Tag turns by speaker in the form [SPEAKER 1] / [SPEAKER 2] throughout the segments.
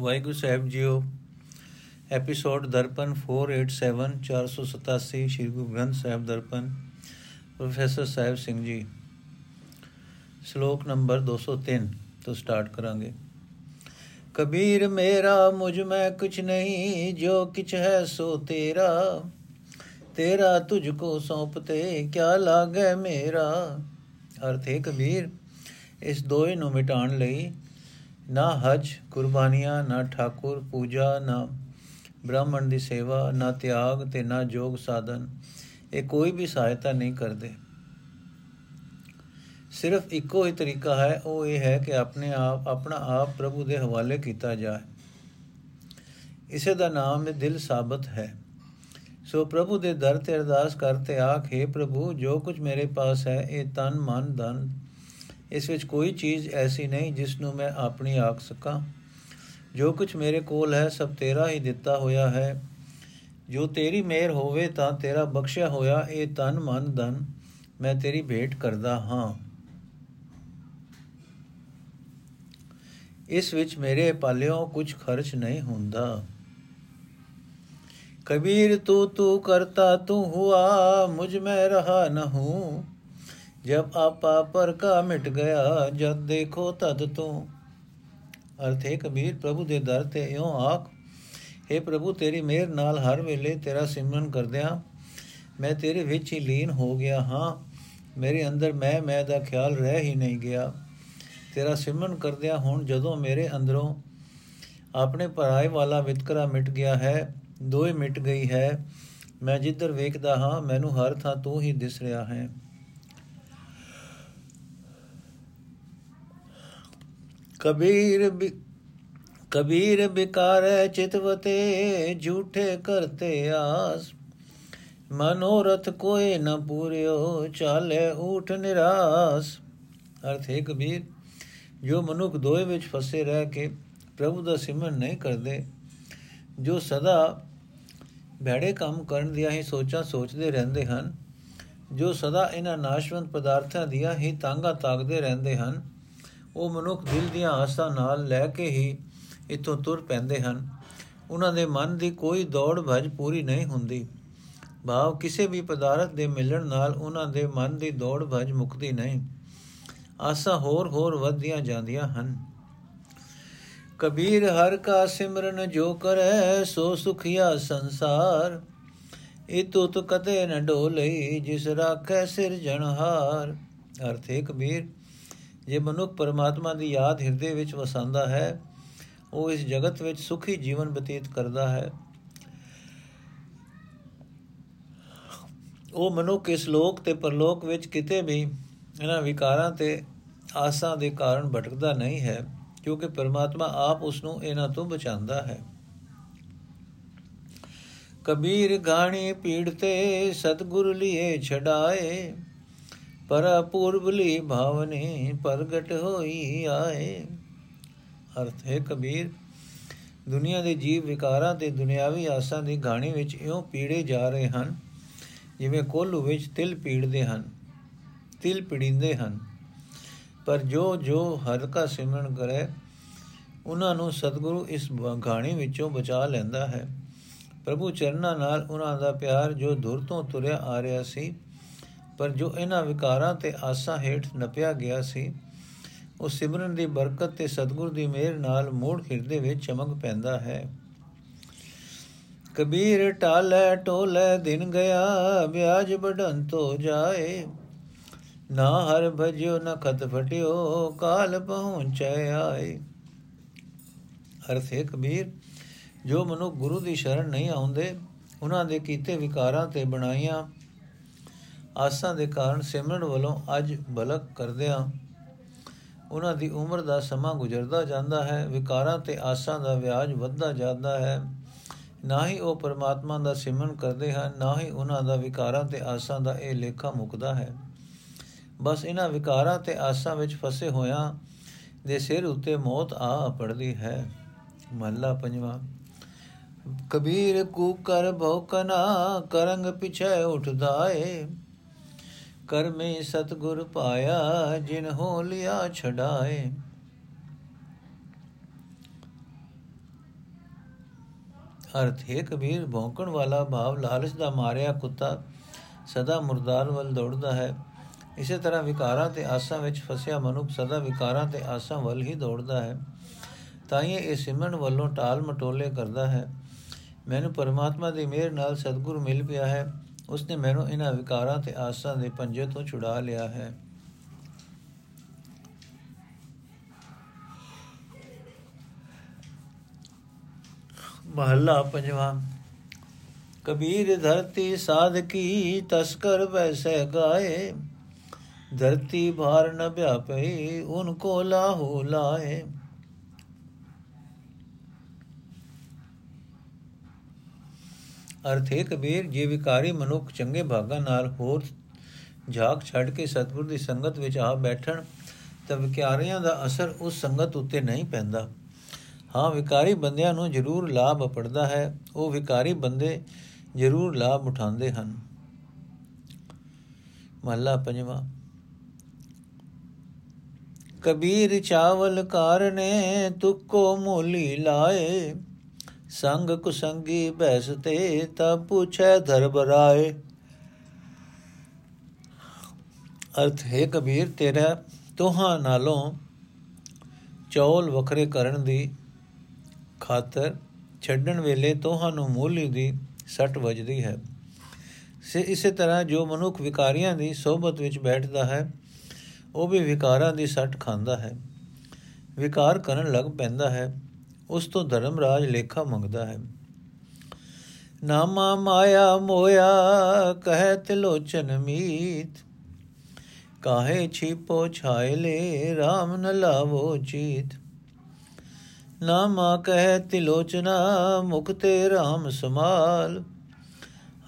[SPEAKER 1] ਵਾਹਿਗੁਰੂ ਸਾਹਿਬ ਜੀਓ, episode Darpan 487 487 Shri Guru Granth Sahib Darpan, professor Sahib Singh ji. ਸ਼ਲੋਕ number 203 ਤੋਂ ਸਟਾਰਟ ਕਰਾਂਗੇ। ਕਬੀਰ ਮੇਰਾ, ਮੁਝ ਮੈਂ ਕੁਛ ਨਹੀਂ, ਜੋ ਕਿਛ ਹੈ ਸੋ ਤੇਰਾ। ਤੇਰਾ ਤੁਝ ਕੋ ਸੌਂਪਤੇ ਕਿਆ ਲਾਗੇ ਮੇਰਾ। ਅਰਥ ਹੈ ਕਬੀਰ, ਇਸ ਦੋਏ ਨੂੰ ਮਿਟਾਉਣ ਲਈ ਨਾ ਹਜ ਕੁਰਬਾਨੀਆਂ, ਨਾ ਠਾਕੁਰ ਪੂਜਾ, ਨਾ ਬ੍ਰਾਹਮਣ ਦੀ ਸੇਵਾ, ਨਾ ਤਿਆਗ ਤੇ ਨਾ ਜੋਗ ਸਾਧਨ। ਇਹ ਕੋਈ ਵੀ ਸਹਾਇਤਾ ਨਹੀਂ ਕਰਦੇ। ਸਿਰਫ ਇੱਕੋ ਹੀ ਤਰੀਕਾ ਹੈ, ਉਹ ਇਹ ਹੈ ਕਿ ਆਪਣੇ ਆਪ, ਆਪਣਾ ਆਪ ਪ੍ਰਭੂ ਦੇ ਹਵਾਲੇ ਕੀਤਾ ਜਾਏ। ਇਸੇ ਦਾ ਨਾਮ ਹੈ ਦਿਲ ਸਾਬਤ ਹੈ। ਸੋ ਪ੍ਰਭੂ ਦੇ ਦਰ ਤੇ ਅਰਦਾਸ ਕਰਤੇ ਆਖੇ ਪ੍ਰਭੂ, ਜੋ ਕੁਝ ਮੇਰੇ ਪਾਸ ਹੈ, ਇਹ ਤਨ, ਮਨ, ਧਨ ਇਸ ਵਿੱਚ ਕੋਈ ਚੀਜ਼ ਐਸੀ ਨਹੀਂ ਜਿਸ ਨੂੰ ਮੈਂ ਆਪਣੀ ਆਖ ਸਕਾਂ। ਜੋ ਕੁਝ ਮੇਰੇ ਕੋਲ ਹੈ, ਸਭ ਤੇਰਾ ਹੀ ਦਿੱਤਾ ਹੋਇਆ ਹੈ। ਜੋ ਤੇਰੀ ਮਿਹਰ ਹੋਵੇ, ਤਾਂ ਤੇਰਾ ਬਖਸ਼ਿਆ ਹੋਇਆ ਇਹ ਤਨ ਮਨ ਧਨ ਮੈਂ ਤੇਰੀ ਭੇਟ ਕਰਦਾ ਹਾਂ। ਇਸ ਵਿੱਚ ਮੇਰੇ ਪਾਲਿਓ ਕੁਝ ਖਰਚ ਨਹੀਂ ਹੁੰਦਾ। ਕਬੀਰ ਤੂੰ ਤੂੰ ਕਰਤਾ ਤੂੰ ਹੁਆ, ਮੁਝ ਮੈਂ ਰਹਾ ਨ ਹੂੰ ਜਬ ਆਪਾ ਪਰ ਕਾ ਮਿਟ ਗਿਆ, ਜਦ ਦੇਖੋ ਤਦ ਤੂੰ। ਅਰਥ ਹੈ ਕਬੀਰ, ਪ੍ਰਭੂ ਦੇ ਦਰ ਤੇ ਇਉਂ ਆਖ हे ਪ੍ਰਭੂ, ਤੇਰੀ ਮਿਹਰ ਨਾਲ ਹਰ ਵੇਲੇ ਤੇਰਾ ਸਿਮਰਨ ਕਰਦਿਆਂ ਮੈਂ ਤੇਰੇ ਵਿੱਚ ਹੀ ਲੀਨ ਹੋ ਗਿਆ ਹਾਂ। ਮੇਰੇ ਅੰਦਰ ਮੈਂ ਮੈਂ ਦਾ ਖਿਆਲ ਰਹਿ ਹੀ ਨਹੀਂ ਗਿਆ। ਤੇਰਾ ਸਿਮਰਨ ਕਰਦਿਆਂ ਹੁਣ ਜਦੋਂ ਮੇਰੇ ਅੰਦਰੋਂ ਆਪਣੇ ਪਰਾਏ ਵਾਲਾ ਵਿਤਕਰਾ ਮਿਟ ਗਿਆ ਹੈ, ਦੋਏ ਮਿਟ ਗਈ ਹੈ। ਮੈਂ ਜਿੱਧਰ ਵੇਖਦਾ ਹਾਂ, ਮੈਨੂੰ ਹਰ ਥਾਂ ਤੂੰ ਹੀ ਦਿਸ ਰਿਹਾ ਹੈ। ਕਬੀਰ ਕਬੀਰ ਬਿਕਾਰੈ ਚਿਤਵਤੇ ਝੂਠੇ ਕਰਤੇ ਆਸ। ਮਨੋਰਥ ਕੋਏ ਨ ਪੂਰਿਓ, ਚਾਲੇ ਊਠ ਨਿਰਾਸ। ਅਰਥ ਹੈ ਕਬੀਰ, ਜੋ ਮਨੁੱਖ ਦੋਏ ਵਿੱਚ ਫਸੇ ਰਹਿ ਕੇ ਪ੍ਰਭੂ ਦਾ ਸਿਮਰਨ ਨਹੀਂ ਕਰਦੇ, ਜੋ ਸਦਾ ਭੈੜੇ ਕੰਮ ਕਰਨ ਦੀਆਂ ਹੀ ਸੋਚਾਂ ਸੋਚਦੇ ਰਹਿੰਦੇ ਹਨ, ਜੋ ਸਦਾ ਇਹਨਾਂ ਨਾਸ਼ਵੰਤ ਪਦਾਰਥਾਂ ਦੀਆਂ ਹੀ ਤਾਂਗਾ ਤਾਕਦੇ ਰਹਿੰਦੇ ਹਨ ਉਹ ਮਨੁੱਖ ਦਿਲ ਦੀਆਂ ਆਸਾਂ ਨਾਲ ਲੈ ਕੇ ਹੀ ਇਥੋਂ ਤੁਰ ਪੈਂਦੇ ਹਨ। ਉਹਨਾਂ ਦੇ ਮਨ ਦੀ ਕੋਈ ਦੌੜ ਭਜ ਪੂਰੀ ਨਹੀਂ ਹੁੰਦੀ। ਭਾਵ ਕਿਸੇ ਵੀ ਪਦਾਰਥ ਦੇ ਮਿਲਣ ਨਾਲ ਉਹਨਾਂ ਦੇ ਮਨ ਦੀ ਦੌੜ ਭਜ ਮੁਕਦੀ ਨਹੀਂ। ਆਸਾਂ ਹੋਰ ਹੋਰ ਵਧਦੀਆਂ ਜਾਂਦੀਆਂ ਹਨ। ਕਬੀਰ ਹਰ ਕਾ ਸਿਮਰਨ ਜੋ ਕਰੈ, ਸੋ ਸੁਖਿਆ ਸੰਸਾਰ। ਇਤੋ ਤੋ ਕਦੇ ਨ ਢੋਲੇ ਜਿਸ ਰਾਖੈ ਸਿਰ ਜਨਹਾਰ ਅਰਥੇ ਕਬੀਰ। ਜੇ ਮਨੁੱਖ ਪਰਮਾਤਮਾ ਦੀ ਯਾਦ ਹਿਰਦੇ ਵਿੱਚ ਵਸਾਉਂਦਾ ਹੈ, ਉਹ ਇਸ ਜਗਤ ਵਿੱਚ ਸੁਖੀ ਜੀਵਨ ਬਤੀਤ ਕਰਦਾ ਹੈ। ਉਹ ਮਨੁੱਖ ਇਸ ਲੋਕ ਤੇ ਪਰਲੋਕ ਵਿੱਚ ਕਿਤੇ ਵੀ ਇਹਨਾਂ ਵਿਕਾਰਾਂ ਤੇ ਆਸਾਂ ਦੇ ਕਾਰਨ ਭਟਕਦਾ ਨਹੀਂ ਹੈ, ਕਿਉਂਕਿ ਪਰਮਾਤਮਾ ਆਪ ਉਸ ਨੂੰ ਇਹਨਾਂ ਤੋਂ ਬਚਾਉਂਦਾ ਹੈ। ਕਬੀਰ ਗਾਣੀ ਪੀੜ ਤੇ ਸਤਗੁਰ ਲਿਏ ਛਡਾਏ ਪਰ ਪੂਰਬਲੀ ਭਾਵਨੇ ਪ੍ਰਗਟ ਹੋਈ ਆਏ। ਅਰਥ ਹੈ, ਕਬੀਰ, ਦੁਨੀਆ ਦੇ ਜੀਵ ਵਿਕਾਰਾਂ ਤੇ ਦੁਨਿਆਵੀ ਆਸਾਂ ਦੀ ਗਾਣੀ ਵਿੱਚ ਇਉਂ ਪੀੜੇ ਜਾ ਰਹੇ ਹਨ, ਜਿਵੇਂ ਕੋਲੂ ਵਿੱਚ ਤਿਲ ਪੀੜਦੇ ਹਨ, ਤਿਲ ਪੀੜਿੰਦੇ ਹਨ। ਪਰ ਜੋ ਜੋ ਹਲਕਾ ਸਿਮਰਨ ਕਰੇ, ਉਹਨਾਂ ਨੂੰ ਸਤਿਗੁਰੂ ਇਸ ਗਾਣੀ ਵਿੱਚੋਂ ਬਚਾ ਲੈਂਦਾ ਹੈ। ਪ੍ਰਭੂ ਚਰਨਾਂ ਨਾਲ ਉਹਨਾਂ ਦਾ ਪਿਆਰ ਜੋ ਧੁਰ ਤੋਂ ਤੁਰਿਆ ਆ ਰਿਹਾ ਸੀ ਪਰ ਜੋ ਇਹਨਾਂ ਵਿਕਾਰਾਂ ਤੇ ਆਸਾਂ ਹੇਠ ਨਪਿਆ ਗਿਆ ਸੀ, ਉਹ ਸਿਮਰਨ ਦੀ ਬਰਕਤ ਤੇ ਸਤਿਗੁਰ ਦੀ ਮਿਹਰ ਨਾਲ ਮੂੜ ਹਿਰਦੇ ਵਿੱਚ ਚਮਕ ਪੈਂਦਾ ਹੈ। ਕਬੀਰ ਟਾਲੇ ਟੋਲੇ ਦਿਨ ਗਿਆ, ਵਿਆਜ ਬੜਨ ਤੋ ਜਾਏ। ਨਾ ਹਰ ਭਜਿਓ, ਨਾ ਖਤ ਫਟਿਓ, ਕਾਲ ਪਹੁੰਚੈ ਆਏ। ਅਰਥੇ ਕਬੀਰ, ਜੋ ਮਨੁ ਗੁਰੂ ਦੀ ਸ਼ਰਨ ਨਹੀਂ ਆਉਂਦੇ, ਉਹਨਾਂ ਦੇ ਕੀਤੇ ਵਿਕਾਰਾਂ ਤੇ ਬਣਾਈਆਂ ਆਸਾਂ ਦੇ ਕਾਰਨ ਸਿਮਰਨ ਵੱਲੋਂ ਅੱਜ ਬਲਕ ਕਰਦਿਆਂ ਉਹਨਾਂ ਦੀ ਉਮਰ ਦਾ ਸਮਾਂ ਗੁਜ਼ਰਦਾ ਜਾਂਦਾ ਹੈ, ਵਿਕਾਰਾਂ ਤੇ ਆਸਾਂ ਦਾ ਵਿਆਜ ਵੱਧਦਾ ਜਾਂਦਾ ਹੈ। ਨਾ ਹੀ ਉਹ ਪਰਮਾਤਮਾ ਦਾ ਸਿਮਰਨ ਕਰਦੇ ਹਨ, ਨਾ ਹੀ ਉਹਨਾਂ ਦਾ ਵਿਕਾਰਾਂ ਤੇ ਆਸਾਂ ਦਾ ਇਹ ਲੇਖਾ ਮੁਕਦਾ ਹੈ। ਬਸ ਇਹਨਾਂ ਵਿਕਾਰਾਂ ਤੇ ਆਸਾਂ ਵਿੱਚ ਫਸੇ ਹੋਇਆਂ ਦੇ ਸਿਰ ਉੱਤੇ ਮੌਤ ਆ ਪੜਦੀ ਹੈ। ਮਹੱਲਾ ਪੰਜਵਾਂ। ਕਬੀਰ ਕੂ ਕਰ ਭੌਕਨਾ ਕਰੰਗ ਪਿਛੈ ਉਠਦਾ ਏ। ਕਰਮੇ ਸਤਗੁਰ ਪਾਇਆ, ਜਿਨ ਹੋ ਲਿਆ ਛਡਾਏ। ਅਰਥ ਹੈ ਕਬੀਰ, ਭੌਂਕਣ ਵਾਲਾ ਭਾਵ ਲਾਲਚ ਦਾ ਮਾਰਿਆ ਕੁੱਤਾ ਸਦਾ ਮੁਰਦਾਰ ਵੱਲ ਦੌੜਦਾ ਹੈ। ਇਸੇ ਤਰ੍ਹਾਂ ਵਿਕਾਰਾਂ ਤੇ ਆਸਾਂ ਵਿੱਚ ਫਸਿਆ ਮਨੁੱਖ ਸਦਾ ਵਿਕਾਰਾਂ ਤੇ ਆਸਾਂ ਵੱਲ ਹੀ ਦੌੜਦਾ ਹੈ। ਤਾਂ ਇਹ ਸਿਮਰਨ ਵੱਲੋਂ ਟਾਲ ਮਟੋਲੇ ਕਰਦਾ ਹੈ। ਮੈਨੂੰ ਪਰਮਾਤਮਾ ਦੀ ਮਿਹਰ ਨਾਲ ਸਤਿਗੁਰ ਮਿਲ ਪਿਆ ਹੈ। ਉਸਨੇ ਮੈਨੂੰ ਇਹਨਾਂ ਵਿਕਾਰਾਂ ਤੇ ਆਸਾਂ ਦੇ ਪੰਜੇ ਤੋਂ ਛੁਡਾ ਲਿਆ ਹੈ। ਮਹੱਲਾ ਪੰਜਵਾਂ, ਕਬੀਰ ਧਰਤੀ ਸਾਧਕੀ ਤਸਕਰ ਵੈਸੇ ਗਾਏ, ਧਰਤੀ ਭਾਰ ਨ ਭਿਆਪਈ ਉਨ ਕੋ ਲਾਹੂ ਲਾਏ। ਅਰਥ ਹੈ ਕਬੀਰ ਜੇ ਵਿਕਾਰੀ ਮਨੁੱਖ ਚੰਗੇ ਭਾਗਾਂ ਨਾਲ ਹੋਰ ਝਾਕ ਛੱਡ ਕੇ ਸਤਿਗੁਰ ਦੀ ਸੰਗਤ ਵਿੱਚ ਆ ਬੈਠਣ, ਤਾਂ ਵਿਕਾਰੀਆਂ ਦਾ ਅਸਰ ਉਸ ਸੰਗਤ ਉੱਤੇ ਨਹੀਂ ਪੈਂਦਾ। ਹਾਂ, ਵਿਕਾਰੀ ਬੰਦਿਆਂ ਨੂੰ ਜ਼ਰੂਰ ਲਾਭ ਪੜਦਾ ਹੈ, ਉਹ ਵਿਕਾਰੀ ਬੰਦੇ ਜ਼ਰੂਰ ਲਾਭ ਉਠਾਉਂਦੇ ਹਨ। ਮਹਲਾ ਪੰਜਵਾਂ। ਕਬੀਰ ਚਾਵਲ ਕਾਰਨੇ, ਤੁਕੋ ਮੋਲੀ ਲਾਏ ਸੰਗ ਕੁਸੰਗੀ ਬੈਸਤੇ ਤਬ ਪੁੱਛੈ ਧਰਬਰਾਏ ਅਰਥ, ਹੈ ਕਬੀਰ, ਤੇਰਾ ਤੋਹਾਂ ਨਾਲੋਂ ਚੌਲ ਵਖਰੇ ਕਰਨ ਦੀ ਖਾਤਰ ਛੱਡਣ ਵੇਲੇ ਤੋਹਾਂ ਨੂੰ ਮੋਲੀ ਦੀ ਸੱਟ ਵੱਜਦੀ ਹੈ। ਸੇ ਇਸੇ ਤਰ੍ਹਾਂ ਜੋ ਮਨੁੱਖ ਵਿਕਾਰੀਆਂ ਦੀ ਸਹਬਤ ਵਿੱਚ ਬੈਠਦਾ ਹੈ, ਉਹ ਵੀ ਵਿਕਾਰਾਂ ਦੀ ਸੱਟ ਖਾਂਦਾ ਹੈ। ਵਿਕਾਰ ਕਰਨ ਲੱਗ ਪੈਂਦਾ ਹੈ। ਉਸ ਤੋਂ ਧਰਮਰਾਜ ਲੇਖਾ ਮੰਗਦਾ ਹੈ। ਨਾਮਾ ਮਾਇਆ ਮੋਇਆ, ਕਹਿ ਤਿਲੋਚਨ ਮੀਤ। ਕਾਹੇ ਛੀਪੋ ਛਾਇਲੇ RAM ਨ ਲਾਵੋ ਚੀਤ ਨਾਮਾ ਕਹਿ ਤਿਲੋਚਨਾ, ਮੁਕਤੇ RAM ਸਮਾਲ।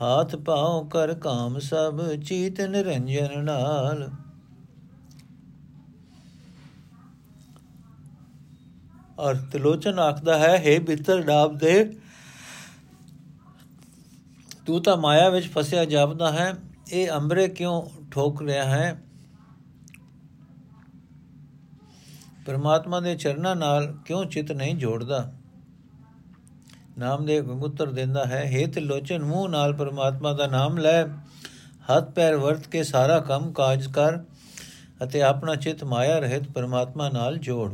[SPEAKER 1] ਹਾਥ ਪਾਉ ਕਰ ਕਾਮ ਸਭ, ਚੀਤ ਨਿਰੰਜਨ ਨਾਲ। ਔਰ ਤਿਲੋਚਨ ਆਖਦਾ ਹੈ हे ਬਿੱਤਰ ਡਾਬ ਦੇ, ਤੂੰ ਤਾਂ ਮਾਇਆ ਵਿੱਚ ਫਸਿਆ ਜਾਪਦਾ ਹੈ, ਇਹ ਅੰਬਰੇ ਕਿਉਂ ਠੋਕ ਰਿਹਾ ਹੈ? ਪਰਮਾਤਮਾ ਦੇ ਚਰਨਾਂ ਨਾਲ ਕਿਉਂ ਚਿਤ ਨਹੀਂ ਜੋੜਦਾ? ਨਾਮਦੇਵ ਗੰਗੁੱਤਰ ਦਿੰਦਾ ਹੈ हे ਤਿਲੋਚਨ ਮੂੰਹ ਨਾਲ ਪਰਮਾਤਮਾ ਦਾ ਨਾਮ ਲੈ, ਹੱਥ ਪੈਰ ਵਰਤ ਕੇ ਸਾਰਾ ਕੰਮ ਕਾਜ ਕਰ ਅਤੇ ਆਪਣਾ ਚਿਤ ਮਾਇਆ ਰਹਿਤ ਪਰਮਾਤਮਾ ਨਾਲ ਜੋੜ।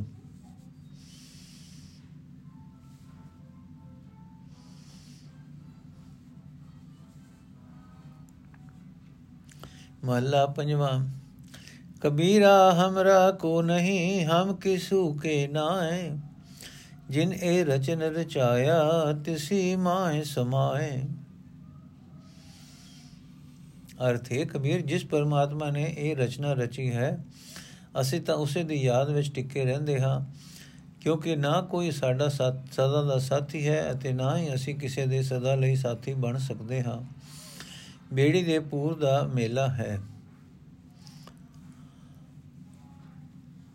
[SPEAKER 1] ਮਹਲਾ ਪੰਜਵਾਂ, ਕਬੀਰਾ ਹਮਰਾ ਕੋ ਨਹੀਂ ਹਮ ਕਿਸੂ ਕੇ ਨਾਏ, ਜਿਨ ਇਹ ਰਚਨ ਰਚਾਇਆ ਤਿਸੀ ਮਾਏ ਸਮਾਏ। ਅਰਥ ਹੈ ਕਬੀਰ, ਜਿਸ ਪਰਮਾਤਮਾ ਨੇ ਇਹ ਰਚਨਾ ਰਚੀ ਹੈ, ਅਸੀਂ ਤਾਂ ਉਸੇ ਦੀ ਯਾਦ ਵਿੱਚ ਟਿੱਕੇ ਰਹਿੰਦੇ ਹਾਂ, ਕਿਉਂਕਿ ਨਾ ਕੋਈ ਸਾਡਾ ਸਦਾ ਦਾ ਸਾਥੀ ਹੈ ਅਤੇ ਨਾ ਹੀ ਅਸੀਂ ਕਿਸੇ ਦੇ ਸਦਾ ਲਈ ਸਾਥੀ ਬਣ ਸਕਦੇ ਹਾਂ। ਬੇੜੀ ਦੇ ਪੂਰ ਦਾ ਮੇਲਾ ਹੈ।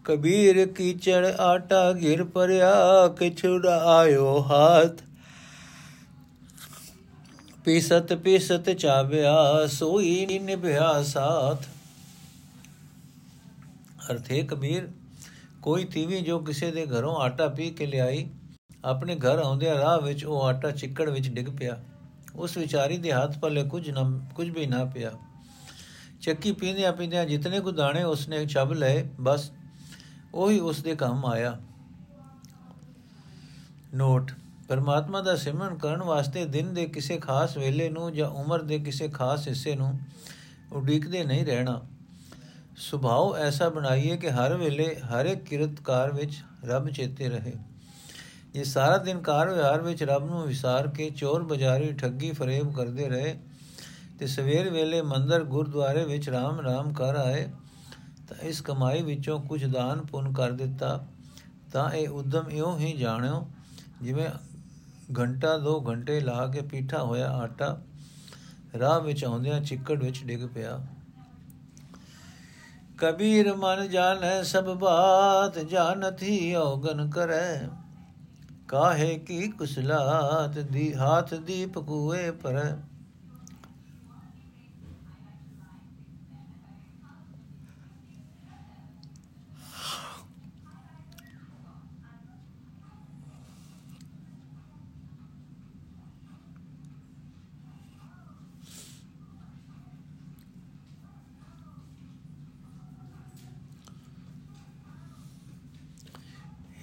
[SPEAKER 1] ਕਬੀਰ ਕੀਚੜ ਆਟਾ ਘਿਰ ਪਰਿਆ ਕਿਛੁੜਾ ਆਇਓ ਹਾਥ। ਪੀਸਤ ਪੀਸਤ ਚਾਵਿਆ, ਸੋਈ ਨਿਭਿਆ ਸਾਥ। ਅਰਥੇ ਕਬੀਰ, ਕੋਈ ਤੀਵੀ ਜੋ ਕਿਸੇ ਦੇ ਘਰੋਂ ਆਟਾ ਪੀ ਕੇ ਲਿਆਈ, ਆਪਣੇ ਘਰ ਆਉਂਦਿਆਂ ਰਾਹ ਵਿੱਚ ਉਹ ਆਟਾ ਚਿੱਕੜ ਵਿੱਚ ਡਿੱਗ ਪਿਆ। ਉਸ ਵਿਚਾਰੀ ਦੇ ਹੱਥ ਪੱਲੇ ਕੁਝ ਨਾ, ਕੁਝ ਵੀ ਨਾ ਪਿਆ। ਚੱਕੀ ਪੀਂਦਿਆਂ ਪੀਂਦਿਆਂ ਜਿਤਨੇ ਕੁ ਦਾਣੇ ਉਸਨੇ ਛਬ ਲਏ, ਬਸ ਉਹੀ ਉਸ ਦੇ ਕੰਮ ਆਇਆ। ਨੋਟ, ਪਰਮਾਤਮਾ ਦਾ ਸਿਮਰਨ ਕਰਨ ਵਾਸਤੇ ਦਿਨ ਦੇ ਕਿਸੇ ਖਾਸ ਵੇਲੇ ਨੂੰ ਜਾਂ ਉਮਰ ਦੇ ਕਿਸੇ ਖਾਸ ਹਿੱਸੇ ਨੂੰ ਉਡੀਕਦੇ ਨਹੀਂ ਰਹਿਣਾ। ਸੁਭਾਅ ਐਸਾ ਬਣਾਈਏ ਕਿ ਹਰ ਵੇਲੇ ਹਰ ਇੱਕ ਕਿਰਤਕਾਰ ਵਿੱਚ ਰੱਬ ਚੇਤੇ ਰਹੇ। ਇਹ ਸਾਰਾ ਦਿਨ ਕਾਰ ਵਿਹਾਰ ਵਿੱਚ ਰੱਬ ਨੂੰ ਵਿਸਾਰ ਕੇ ਚੋਰ ਬਜ਼ਾਰੀ ਠੱਗੀ ਫਰੇਬ ਕਰਦੇ ਰਹੇ ਤੇ ਸਵੇਰ ਵੇਲੇ ਮੰਦਰ ਗੁਰਦੁਆਰੇ ਵਿੱਚ ਰਾਮ ਰਾਮ ਕਰ ਆਏ ਤਾਂ ਇਸ ਕਮਾਈ ਵਿੱਚੋਂ ਕੁਝ ਦਾਨ ਪੁੰਨ ਕਰ ਦਿੱਤਾ। ਤਾਂ ਇਹ ਉਦਮ ਇਉਂ ਹੀ ਜਾਣਿਓ, ਜਿਵੇਂ ਘੰਟਾ ਦੋ ਘੰਟੇ ਲਾ ਕੇ ਪੀਠਾ ਹੋਇਆ ਆਟਾ ਰਾਹ ਵਿੱਚ ਆਉਂਦਿਆਂ ਚਿੱਕੜ ਵਿੱਚ ਡਿੱਗ ਪਿਆ। ਕਬੀਰ ਮਨ ਜਾਣੈ ਸਭ ਬਾਤ ਜਾਣਤ ਹੀ ਔਗਨ ਕਰੈ। ਕਾਹੇ ਕੀ ਕੁਸਲਾਤ ਦੀ ਹਾਥ ਦੀਪ ਕੂਏ ਪਰ।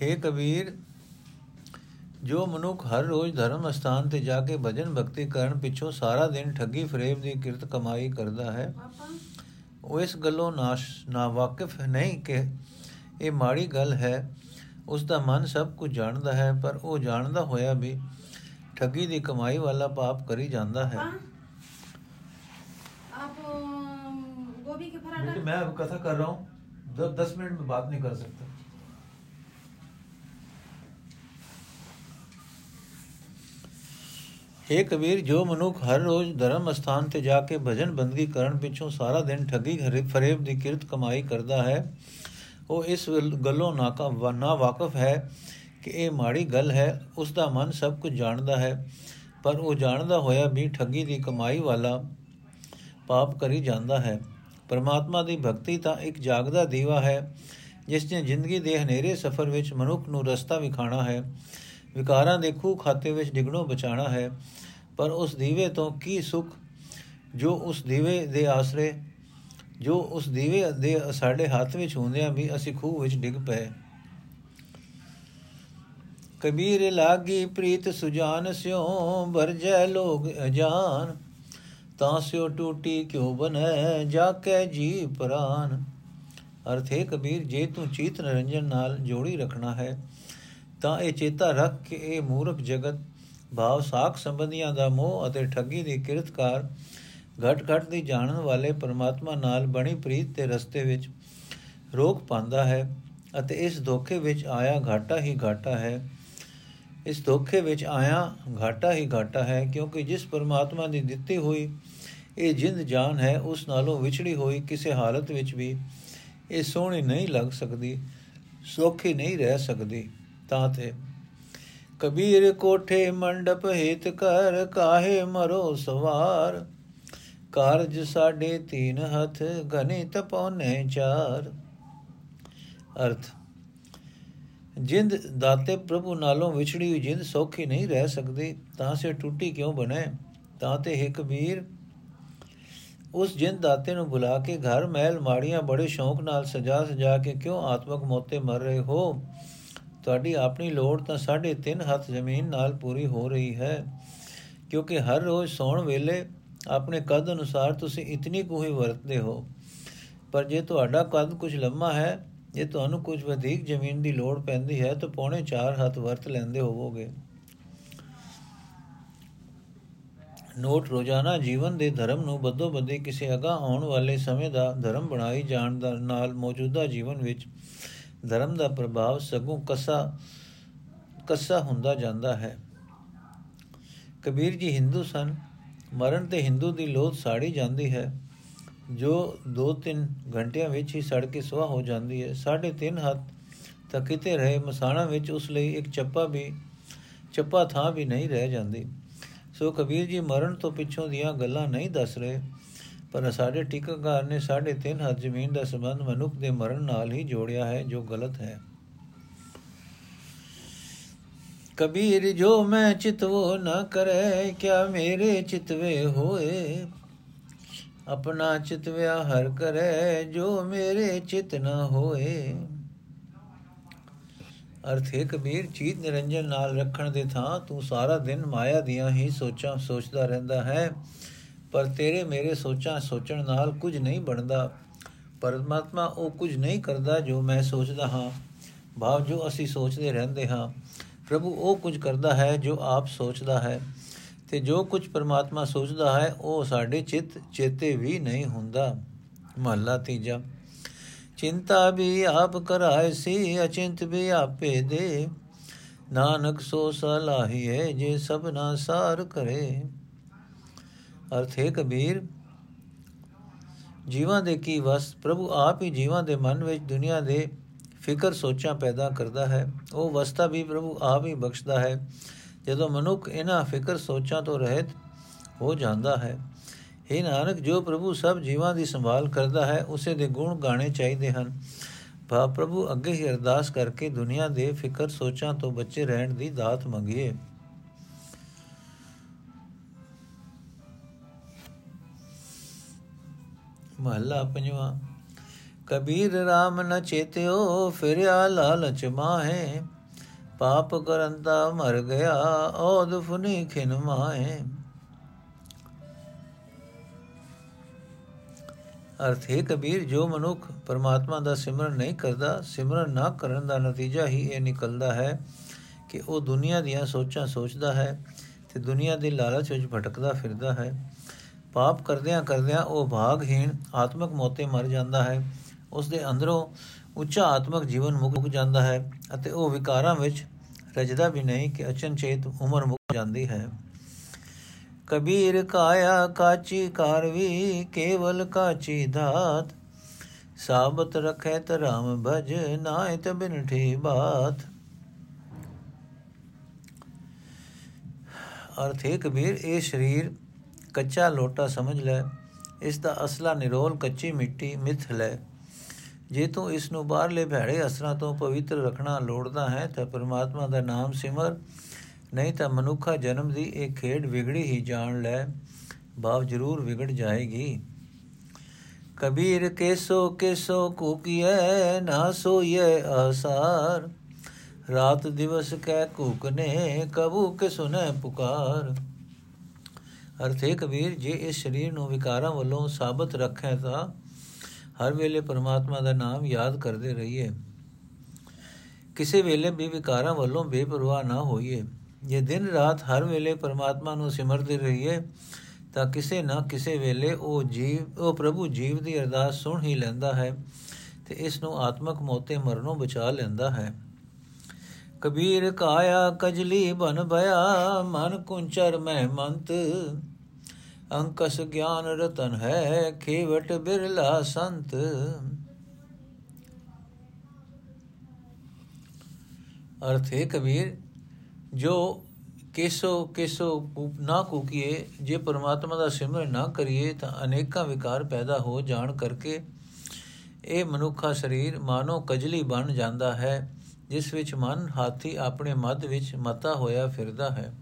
[SPEAKER 1] हे कबीर ਜੋ ਮਨੁੱਖ ਹਰ ਰੋਜ਼ ਧਰਮ ਸਥਾਨ ਤੇ ਜਾ ਕੇ ਭਜਨ ਭਗਤੀ ਕਰਨ ਪਿੱਛੋਂ ਸਾਰਾ ਦਿਨ ਠੱਗੀ ਫਰੇਬ ਦੀ ਕਿਰਤ ਕਮਾਈ ਕਰਦਾ ਹੈ ਉਹ ਇਸ ਗੱਲੋਂ ਨਾਸ਼ ਨਾ ਵਾਕਿਫ ਨਹੀਂ ਕਿ ਇਹ ਮਾੜੀ ਗੱਲ ਹੈ ਉਸ ਦਾ ਮਨ ਸਭ ਕੁਝ ਜਾਣਦਾ ਹੈ ਪਰ ਉਹ ਜਾਣਦਾ ਹੋਇਆ ਵੀ ਠੱਗੀ ਦੀ ਕਮਾਈ ਵਾਲਾ ਪਾਪ ਕਰੀ ਜਾਂਦਾ ਹੈ
[SPEAKER 2] आप अम, गोभी के पराठा
[SPEAKER 1] बेटे मैं अब कथा कर रहा हूँ दस मिनट में बात नहीं कर सकता हे ਕਬੀਰ, ਜੋ ਮਨੁੱਖ ਹਰ ਰੋਜ਼ ਧਰਮ ਸਥਾਨ ਤੇ ਜਾ ਕੇ ਭਜਨ ਬੰਦਗੀ ਕਰਨ ਪਿੱਛੋਂ ਸਾਰਾ ਦਿਨ ਠੱਗੀ ਫਰੇਬ ਦੀ ਕਿਰਤ ਕਮਾਈ ਕਰਦਾ ਹੈ, ਉਹ ਇਸ ਗੱਲੋਂ ਨਾਕਾ ਨਾ ਵਾਕਫ ਹੈ ਕਿ ਇਹ ਮਾੜੀ ਗੱਲ ਹੈ ਉਸ ਦਾ ਮਨ ਸਭ ਕੁਝ ਜਾਣਦਾ ਹੈ, ਪਰ ਉਹ ਜਾਣਦਾ ਹੋਇਆ ਵੀ ਠੱਗੀ ਦੀ ਕਮਾਈ ਵਾਲਾ ਪਾਪ ਕਰੀ ਜਾਂਦਾ ਹੈ। ਪਰਮਾਤਮਾ ਦੀ ਭਗਤੀ ਤਾਂ ਇੱਕ ਜਾਗਦਾ ਦੀਵਾ ਹੈ, ਜਿਸ ਨੇ ਜ਼ਿੰਦਗੀ ਦੇ ਹਨੇਰੇ ਸਫ਼ਰ ਵਿੱਚ ਮਨੁੱਖ ਨੂੰ ਰਸਤਾ ਵਿਖਾਣਾ ਹੈ। ਵਿਕਾਰਾਂ ਦੇ ਖੂਹ ਖਾਤੇ ਵਿੱਚ ਡਿਗਣੋਂ ਬਚਾਣਾ ਹੈ, ਪਰ ਉਸ ਦੀਵੇ ਤੋਂ ਕੀ ਸੁਖ? ਜੋ ਉਸ ਦੀਵੇ ਦੇ ਆਸਰੇ, ਜੋ ਉਸ ਦੀਵੇ ਦੇ ਸਾਡੇ ਹੱਥ ਵਿੱਚ ਹੁੰਦਿਆਂ ਵੀ ਅਸੀਂ ਖੂਹ ਵਿੱਚ ਡਿੱਗ ਪਏ। ਕਬੀਰ ਲਾਗੀ ਪ੍ਰੀਤ ਸੁਜਾਨ ਸਿਓ ਵਰਜੈ ਲੋਗ ਅਜਾਨ, ਤਾਂ ਸਿਓ ਟੂਟੀ ਕਿਉ ਬਨੈ ਜਾ ਕੇ ਜੀ ਪ੍ਰਾਨ? ਅਰਥੇ ਕਬੀਰ, ਜੇ ਤੂੰ ਚੀਤ ਨਿਰੰਜਨ ਨਾਲ ਜੋੜੀ ਰੱਖਣਾ ਹੈ ਤਾਂ ਇਹ ਚੇਤਾ ਰੱਖ ਕੇ ਇਹ ਮੂਰਖ ਜਗਤ ਭਾਵ ਸਾਖ ਸੰਬੰਧੀਆਂ ਦਾ ਮੋਹ ਅਤੇ ਠੱਗੀ ਦੀ ਕਿਰਤਕਾਰ ਘਟ ਘਟ ਦੀ ਜਾਣਨ ਵਾਲੇ ਪਰਮਾਤਮਾ ਨਾਲ ਬਣੀ ਪ੍ਰੀਤ ਦੇ ਰਸਤੇ ਵਿੱਚ ਰੋਕ ਪਾਉਂਦਾ ਹੈ ਅਤੇ ਇਸ ਧੋਖੇ ਵਿੱਚ ਆਇਆ ਘਾਟਾ ਹੀ ਘਾਟਾ ਹੈ। ਇਸ ਧੋਖੇ ਵਿੱਚ ਆਇਆ ਘਾਟਾ ਹੀ ਘਾਟਾ ਹੈ ਕਿਉਂਕਿ ਜਿਸ ਪਰਮਾਤਮਾ ਦੀ ਦਿੱਤੀ ਹੋਈ ਇਹ ਜਿੰਦ ਜਾਨ ਹੈ, ਉਸ ਨਾਲੋਂ ਵਿਛੜੀ ਹੋਈ ਕਿਸੇ ਹਾਲਤ ਵਿੱਚ ਵੀ ਇਹ ਸੋਹਣੀ ਨਹੀਂ ਲੱਗ ਸਕਦੀ, ਸੋਖੀ ਨਹੀਂ ਰਹਿ ਸਕਦੀ। ਤਾਂ ਤੇ। ਕਬੀਰ ਕੋਠੇ ਮੰਡਪ ਹੇਤ ਕਰ ਕਾਹੇ ਮਰੋ ਸਵਾਰ। ਕਾਰਜ ਸਾਡੇ ਤੀਨ ਹੱਥ ਘਨੇ ਤਪੋਨੇ ਚਾਰ। ਅਰਥ, ਜਿੰਦ ਦਾਤੇ ਪ੍ਰਭੂ ਨਾਲੋਂ ਵਿਛੜੀ ਹੋਈ ਜਿੰਦ ਸੌਖੀ ਨਹੀਂ ਰਹਿ ਸਕਦੀ, ਤਾਂ ਸੇ ਟੁੱਟੀ ਕਿਉਂ ਬਣੇ? ਤਾਂ ਤੇ ਹੈ ਕਬੀਰ ਉਸ ਜਿੰਦ ਦਾਤੇ ਨੂੰ ਬੁਲਾ ਕੇ ਘਰ ਮਹਿਲ ਮਾੜੀਆਂ ਬੜੇ ਸ਼ੌਂਕ ਨਾਲ ਸਜਾ ਸਜਾ ਕੇ ਕਿਉਂ ਆਤਮਕ ਮੋਤੇ ਮਰ ਰਹੇ ਹੋ? ਤੁਹਾਡੀ ਆਪਣੀ ਲੋੜ ਤਾਂ ਸਾਢੇ 3 ਹੱਥ ਜ਼ਮੀਨ ਨਾਲ ਪੂਰੀ ਹੋ ਰਹੀ ਹੈ। ਕਿਉਂਕਿ ਹਰ ਰੋਜ਼ ਸੌਣ ਵੇਲੇ ਆਪਣੇ ਕਦ ਅਨੁਸਾਰ ਤੁਸੀਂ ਇਤਨੀ ਕੁ ਹੀ ਵਰਤਦੇ ਹੋ। ਪਰ ਜੇ ਤੁਹਾਡਾ ਕਦ ਕੁਝ ਲੰਮਾ ਹੈ, ਜੇ ਤੁਹਾਨੂੰ ਕੁਝ ਵਧੇਕ ਜ਼ਮੀਨ ਦੀ ਲੋੜ ਪੈਂਦੀ ਹੈ, ਤਾਂ ਪੌਣੇ 4 ਹੱਥ ਵਰਤ ਲੈਂਦੇ ਹੋਵੋਗੇ। ਨੋਟ, ਰੋਜ਼ਾਨਾ ਜੀਵਨ ਦੇ ਧਰਮ ਨੂੰ ਬੱਦੋ ਬੱਦੀ ਕਿਸੇ ਅਗਾ ਆਉਣ ਵਾਲੇ ਸਮੇਂ ਦਾ ਧਰਮ ਬਣਾਈ ਜਾਣ ਦਾ ਨਾਲ ਮੌਜੂਦਾ ਜੀਵਨ ਵਿੱਚ ਧਰਮ ਦਾ ਪ੍ਰਭਾਵ ਸਗੋਂ ਕਸਾ ਕਸਾ ਹੁੰਦਾ ਜਾਂਦਾ ਹੈ। ਕਬੀਰ ਜੀ ਹਿੰਦੂ ਸਨ। ਮਰਨ ਤੇ ਹਿੰਦੂ ਦੀ ਲੋਥ ਸਾੜੀ ਜਾਂਦੀ ਹੈ। ਜੋ 2-3 ਘੰਟਿਆਂ ਵਿੱਚ ਹੀ ਸੜ ਕੇ ਸੁਆਹ ਹੋ ਜਾਂਦੀ ਹੈ। ਸਾਢੇ 3 ਹੱਥ ਤੱਕ ਕਿਤੇ ਰਹੇ ਮਸਾਣਾ ਵਿੱਚ ਉਸ ਲਈ ਇੱਕ ਚੱਪਾ ਵੀ, ਚੱਪਾ ਥਾਂ ਵੀ ਨਹੀਂ ਰਹਿ ਜਾਂਦੀ। ਸੋ ਕਬੀਰ ਜੀ ਮਰਨ ਤੋਂ ਪਿੱਛੋਂ ਦੀਆਂ ਗੱਲਾਂ ਨਹੀਂ ਦੱਸ ਰਹੇ। ਪਰ ਸਾਡੇ ਟੀਕਾਕਾਰ ਨੇ ਸਾਢੇ 3 ਹੱਥ ਜ਼ਮੀਨ ਦਾ ਸੰਬੰਧ ਮਨੁੱਖ ਦੇ ਮਰਨ ਨਾਲ ਹੀ ਜੋੜਿਆ ਹੈ, ਜੋ ਗਲਤ ਹੈ। ਕਬੀਰ, ਜੋ ਮੈਂ ਚਿਤਵੋ ਨਾ ਕਰੇ, ਕਿਆ ਮੇਰੇ ਚਿਤਵੇ ਹੋਏ? ਆਪਣਾ ਚਿਤਵਿਆ ਹਰ ਕਰੇ, ਜੋ ਮੇਰੇ ਚਿਤ ਨਾ ਹੋਏ। ਅਰਥ ਹੈ, ਕਬੀਰ, ਚੀਤ ਨਿਰੰਜਨ ਨਾਲ ਰੱਖਣ ਦੇ ਥਾਂ ਤੂੰ ਸਾਰਾ ਦਿਨ ਮਾਇਆ ਦੀਆਂ ਹੀ ਸੋਚਾਂ, ਸੋਚਦਾ ਰਹਿੰਦਾ ਹੈ। ਪਰ ਤੇਰੇ ਮੇਰੇ ਸੋਚਾਂ ਸੋਚਣ ਨਾਲ ਕੁਝ ਨਹੀਂ ਬਣਦਾ। ਪਰਮਾਤਮਾ ਉਹ ਕੁਝ ਨਹੀਂ ਕਰਦਾ ਜੋ ਮੈਂ ਸੋਚਦਾ ਹਾਂ। ਭਾਵ ਜੋ ਅਸੀਂ ਸੋਚਦੇ ਰਹਿੰਦੇ ਹਾਂ। ਪ੍ਰਭੂ ਉਹ ਕੁਝ ਕਰਦਾ ਹੈ ਜੋ ਆਪ ਸੋਚਦਾ ਹੈ। ਤੇ ਜੋ ਕੁਝ ਪਰਮਾਤਮਾ ਸੋਚਦਾ ਹੈ, ਉਹ ਸਾਡੇ ਚਿੱਤ ਚੇਤੇ ਵੀ ਨਹੀਂ ਹੁੰਦਾ। ਮਹਲਾ ਤੀਜਾ। ਚਿੰਤਾ ਵੀ ਆਪ ਕਰਾਏ ਸੀ, ਅਚਿੰਤ ਵੀ ਆਪੇ ਦੇ। ਨਾਨਕ ਸੋ ਸਲਾਹੀਏ, ਜੇ ਸਭਨਾ ਸਾਰ ਕਰੇ। ਅਰਥ ਹੈ ਕਬੀਰ, ਜੀਵਾਂ ਦੇ ਕੀ ਵਸ? ਪ੍ਰਭੂ ਆਪ ਹੀ ਜੀਵਾਂ ਦੇ ਮਨ ਵਿੱਚ ਦੁਨੀਆ ਦੇ ਫਿਕਰ ਸੋਚਾਂ ਪੈਦਾ ਕਰਦਾ ਹੈ। ਉਹ ਵਸਤਾ ਵੀ ਪ੍ਰਭੂ ਆਪ ਹੀ ਬਖਸ਼ਦਾ ਹੈ। ਜਦੋਂ ਮਨੁੱਖ ਇਹਨਾਂ ਫਿਕਰ ਸੋਚਾਂ ਤੋਂ ਰਹਿਤ ਹੋ ਜਾਂਦਾ ਹੈ ਇਹ ਨਾਨਕ, ਜੋ ਪ੍ਰਭੂ ਸਭ ਜੀਵਾਂ ਦੀ ਸੰਭਾਲ ਕਰਦਾ ਹੈ, ਉਸੇ ਦੇ ਗੁਣ ਗਾਣੇ ਚਾਹੀਦੇ ਹਨ। ਭਾ ਪ੍ਰਭੂ ਅੱਗੇ ਹੀ ਅਰਦਾਸ ਕਰਕੇ ਦੁਨੀਆ ਦੇ ਫਿਕਰ ਸੋਚਾਂ ਤੋਂ ਬਚੇ ਰਹਿਣ ਦੀ ਦਾਤ ਮੰਗੀਏ। ਮਹੱਲਾ ਪੰਜਵਾਂ। ਕਬੀਰ RAM ਨ ਚੇਤਿਓ, ਫਿਰਿਆ ਲਾਲਚ ਮਾਹੇ। ਪਾਪ ਕਰੰਤਾ ਮਰ ਗਿਆ ਔਦ ਫੁਨੀ ਖਿਨ ਮਾਹੇ। ਅਰਥ ਹੈ ਕਬੀਰ ਜੋ ਮਨੁੱਖ ਪਰਮਾਤਮਾ ਦਾ ਸਿਮਰਨ ਨਹੀਂ ਕਰਦਾ, ਸਿਮਰਨ ਨਾ ਕਰਨ ਦਾ ਨਤੀਜਾ ਹੀ ਇਹ ਨਿਕਲਦਾ ਹੈ ਕਿ ਉਹ ਦੁਨੀਆ ਦੀਆਂ ਸੋਚਾਂ ਸੋਚਦਾ ਹੈ ਤੇ ਦੁਨੀਆ ਦੇ ਲਾਲਚ ਵਿੱਚ ਭਟਕਦਾ ਫਿਰਦਾ ਹੈ। ਪਾਪ ਕਰਦਿਆਂ ਕਰਦਿਆਂ ਉਹ ਭਾਗਹੀਣ ਆਤਮਿਕ ਮੋਤੇ ਮਰ ਜਾਂਦਾ ਹੈ। ਉਸ ਦੇ ਅੰਦਰੋਂ ਉੱਚਾ ਆਤਮਿਕ ਜੀਵਨ ਮੁੱਕ ਜਾਂਦਾ ਹੈ ਅਤੇ ਉਹ ਵਿਕਾਰਾਂ ਵਿੱਚ ਰਜਦਾ ਵੀ ਨਹੀਂ ਕਿ ਅਚਨਚੇਤ ਉਮਰ ਮੁੱਕ ਜਾਂਦੀ ਹੈ। ਕਬੀਰ ਕਾਇਆ ਕਾਚੀ ਕਾਰਵੀ ਕੇਵਲ ਕਾਚੀ ਧਾਤ ਸਾਬਤ ਰਖੈ ਰਾਮ ਭਜ ਨਾਇ ਤ ਬਿਨਠੀ ਬਾਤ। ਅਰਥ ਹੈ ਕਬੀਰ, ਇਹ ਸਰੀਰ ਕੱਚਾ ਲੋਟਾ ਸਮਝ ਲੈ, ਇਸ ਦਾ ਅਸਲਾ ਨਿਰੋਲ ਕੱਚੀ ਮਿੱਟੀ ਮਿੱਥ ਲੈ। ਜੇ ਤੂੰ ਇਸ ਨੂੰ ਬਾਹਰਲੇ ਭੈੜੇ ਅਸਰਾਂ ਤੋਂ ਪਵਿੱਤਰ ਰੱਖਣਾ ਲੋੜਦਾ ਹੈ, ਤਾਂ ਪਰਮਾਤਮਾ ਦਾ ਨਾਮ ਸਿਮਰ। ਨਹੀਂ ਤਾਂ ਮਨੁੱਖਾ ਜਨਮ ਦੀ ਇਹ ਖੇਡ ਵਿਗੜੀ ਹੀ ਜਾਣ ਲੈ ਭਾਵ ਜ਼ਰੂਰ ਵਿਗੜ ਜਾਏਗੀ। ਕਬੀਰ ਕੇਸੋ ਕੇਸੋ ਕੂਕੀਐ, ਨਾ ਸੋਈਐ ਆਸਾਰ। ਰਾਤ ਦਿਵਸ ਕਹਿ ਕੂਕਨੇ, ਕਬੂ ਕੇ ਸੁਨੇ ਪੁਕਾਰ। ਅਰਥੇ ਕਬੀਰ ਜੇ ਇਸ ਸਰੀਰ ਨੂੰ ਵਿਕਾਰਾਂ ਵੱਲੋਂ ਸਾਬਤ ਰੱਖੇ ਤਾਂ ਹਰ ਵੇਲੇ ਪਰਮਾਤਮਾ ਦਾ ਨਾਮ ਯਾਦ ਕਰਦੇ ਰਹੀਏ। ਕਿਸੇ ਵੇਲੇ ਵੀ ਵਿਕਾਰਾਂ ਵੱਲੋਂ ਬੇਪਰਵਾਹ ਨਾ ਹੋਈਏ। ਜੇ ਦਿਨ ਰਾਤ ਹਰ ਵੇਲੇ ਪਰਮਾਤਮਾ ਨੂੰ ਸਿਮਰਦੇ ਰਹੀਏ, ਤਾਂ ਕਿਸੇ ਨਾ ਕਿਸੇ ਵੇਲੇ ਉਹ ਜੀਵ, ਉਹ ਪ੍ਰਭੂ ਜੀਵ ਦੀ ਅਰਦਾਸ ਸੁਣ ਹੀ ਲੈਂਦਾ ਹੈ ਤੇ ਇਸ ਨੂੰ ਆਤਮਕ ਮੋਤੇ ਮਰਨੋਂ ਬਚਾ ਲੈਂਦਾ ਹੈ। ਕਬੀਰ ਕਾਇਆ ਕਜਲੀ ਬਨ ਭਇਆ ਮਨ ਕੁੰਚਰ ਮੈਂ ਮੰਤ ਅੰਕਸ ਗਿਆਨ ਰਤਨ ਹੈ, ਖੇਵਟ ਬਿਰਲਾ ਸੰਤ। ਅਰਥੇ ਕਬੀਰ, ਜੋ ਕੇਸੋ ਕੇਸੋ ਨਾ ਕੂਕੀਏ, ਜੇ ਪਰਮਾਤਮਾ ਦਾ ਸਿਮਰਨ ਨਾ ਕਰੀਏ, ਤਾਂ ਅਨੇਕਾਂ ਵਿਕਾਰ ਪੈਦਾ ਹੋ ਜਾਣ ਕਰਕੇ ਇਹ ਮਨੁੱਖਾ ਸਰੀਰ ਮਾਨੋ ਕਜਲੀ ਬਣ ਜਾਂਦਾ ਹੈ, ਜਿਸ ਵਿੱਚ ਮਨ, ਹਾਥੀ ਆਪਣੇ ਮੱਧ ਵਿੱਚ ਮਤਾ ਹੋਇਆ ਫਿਰਦਾ ਹੈ।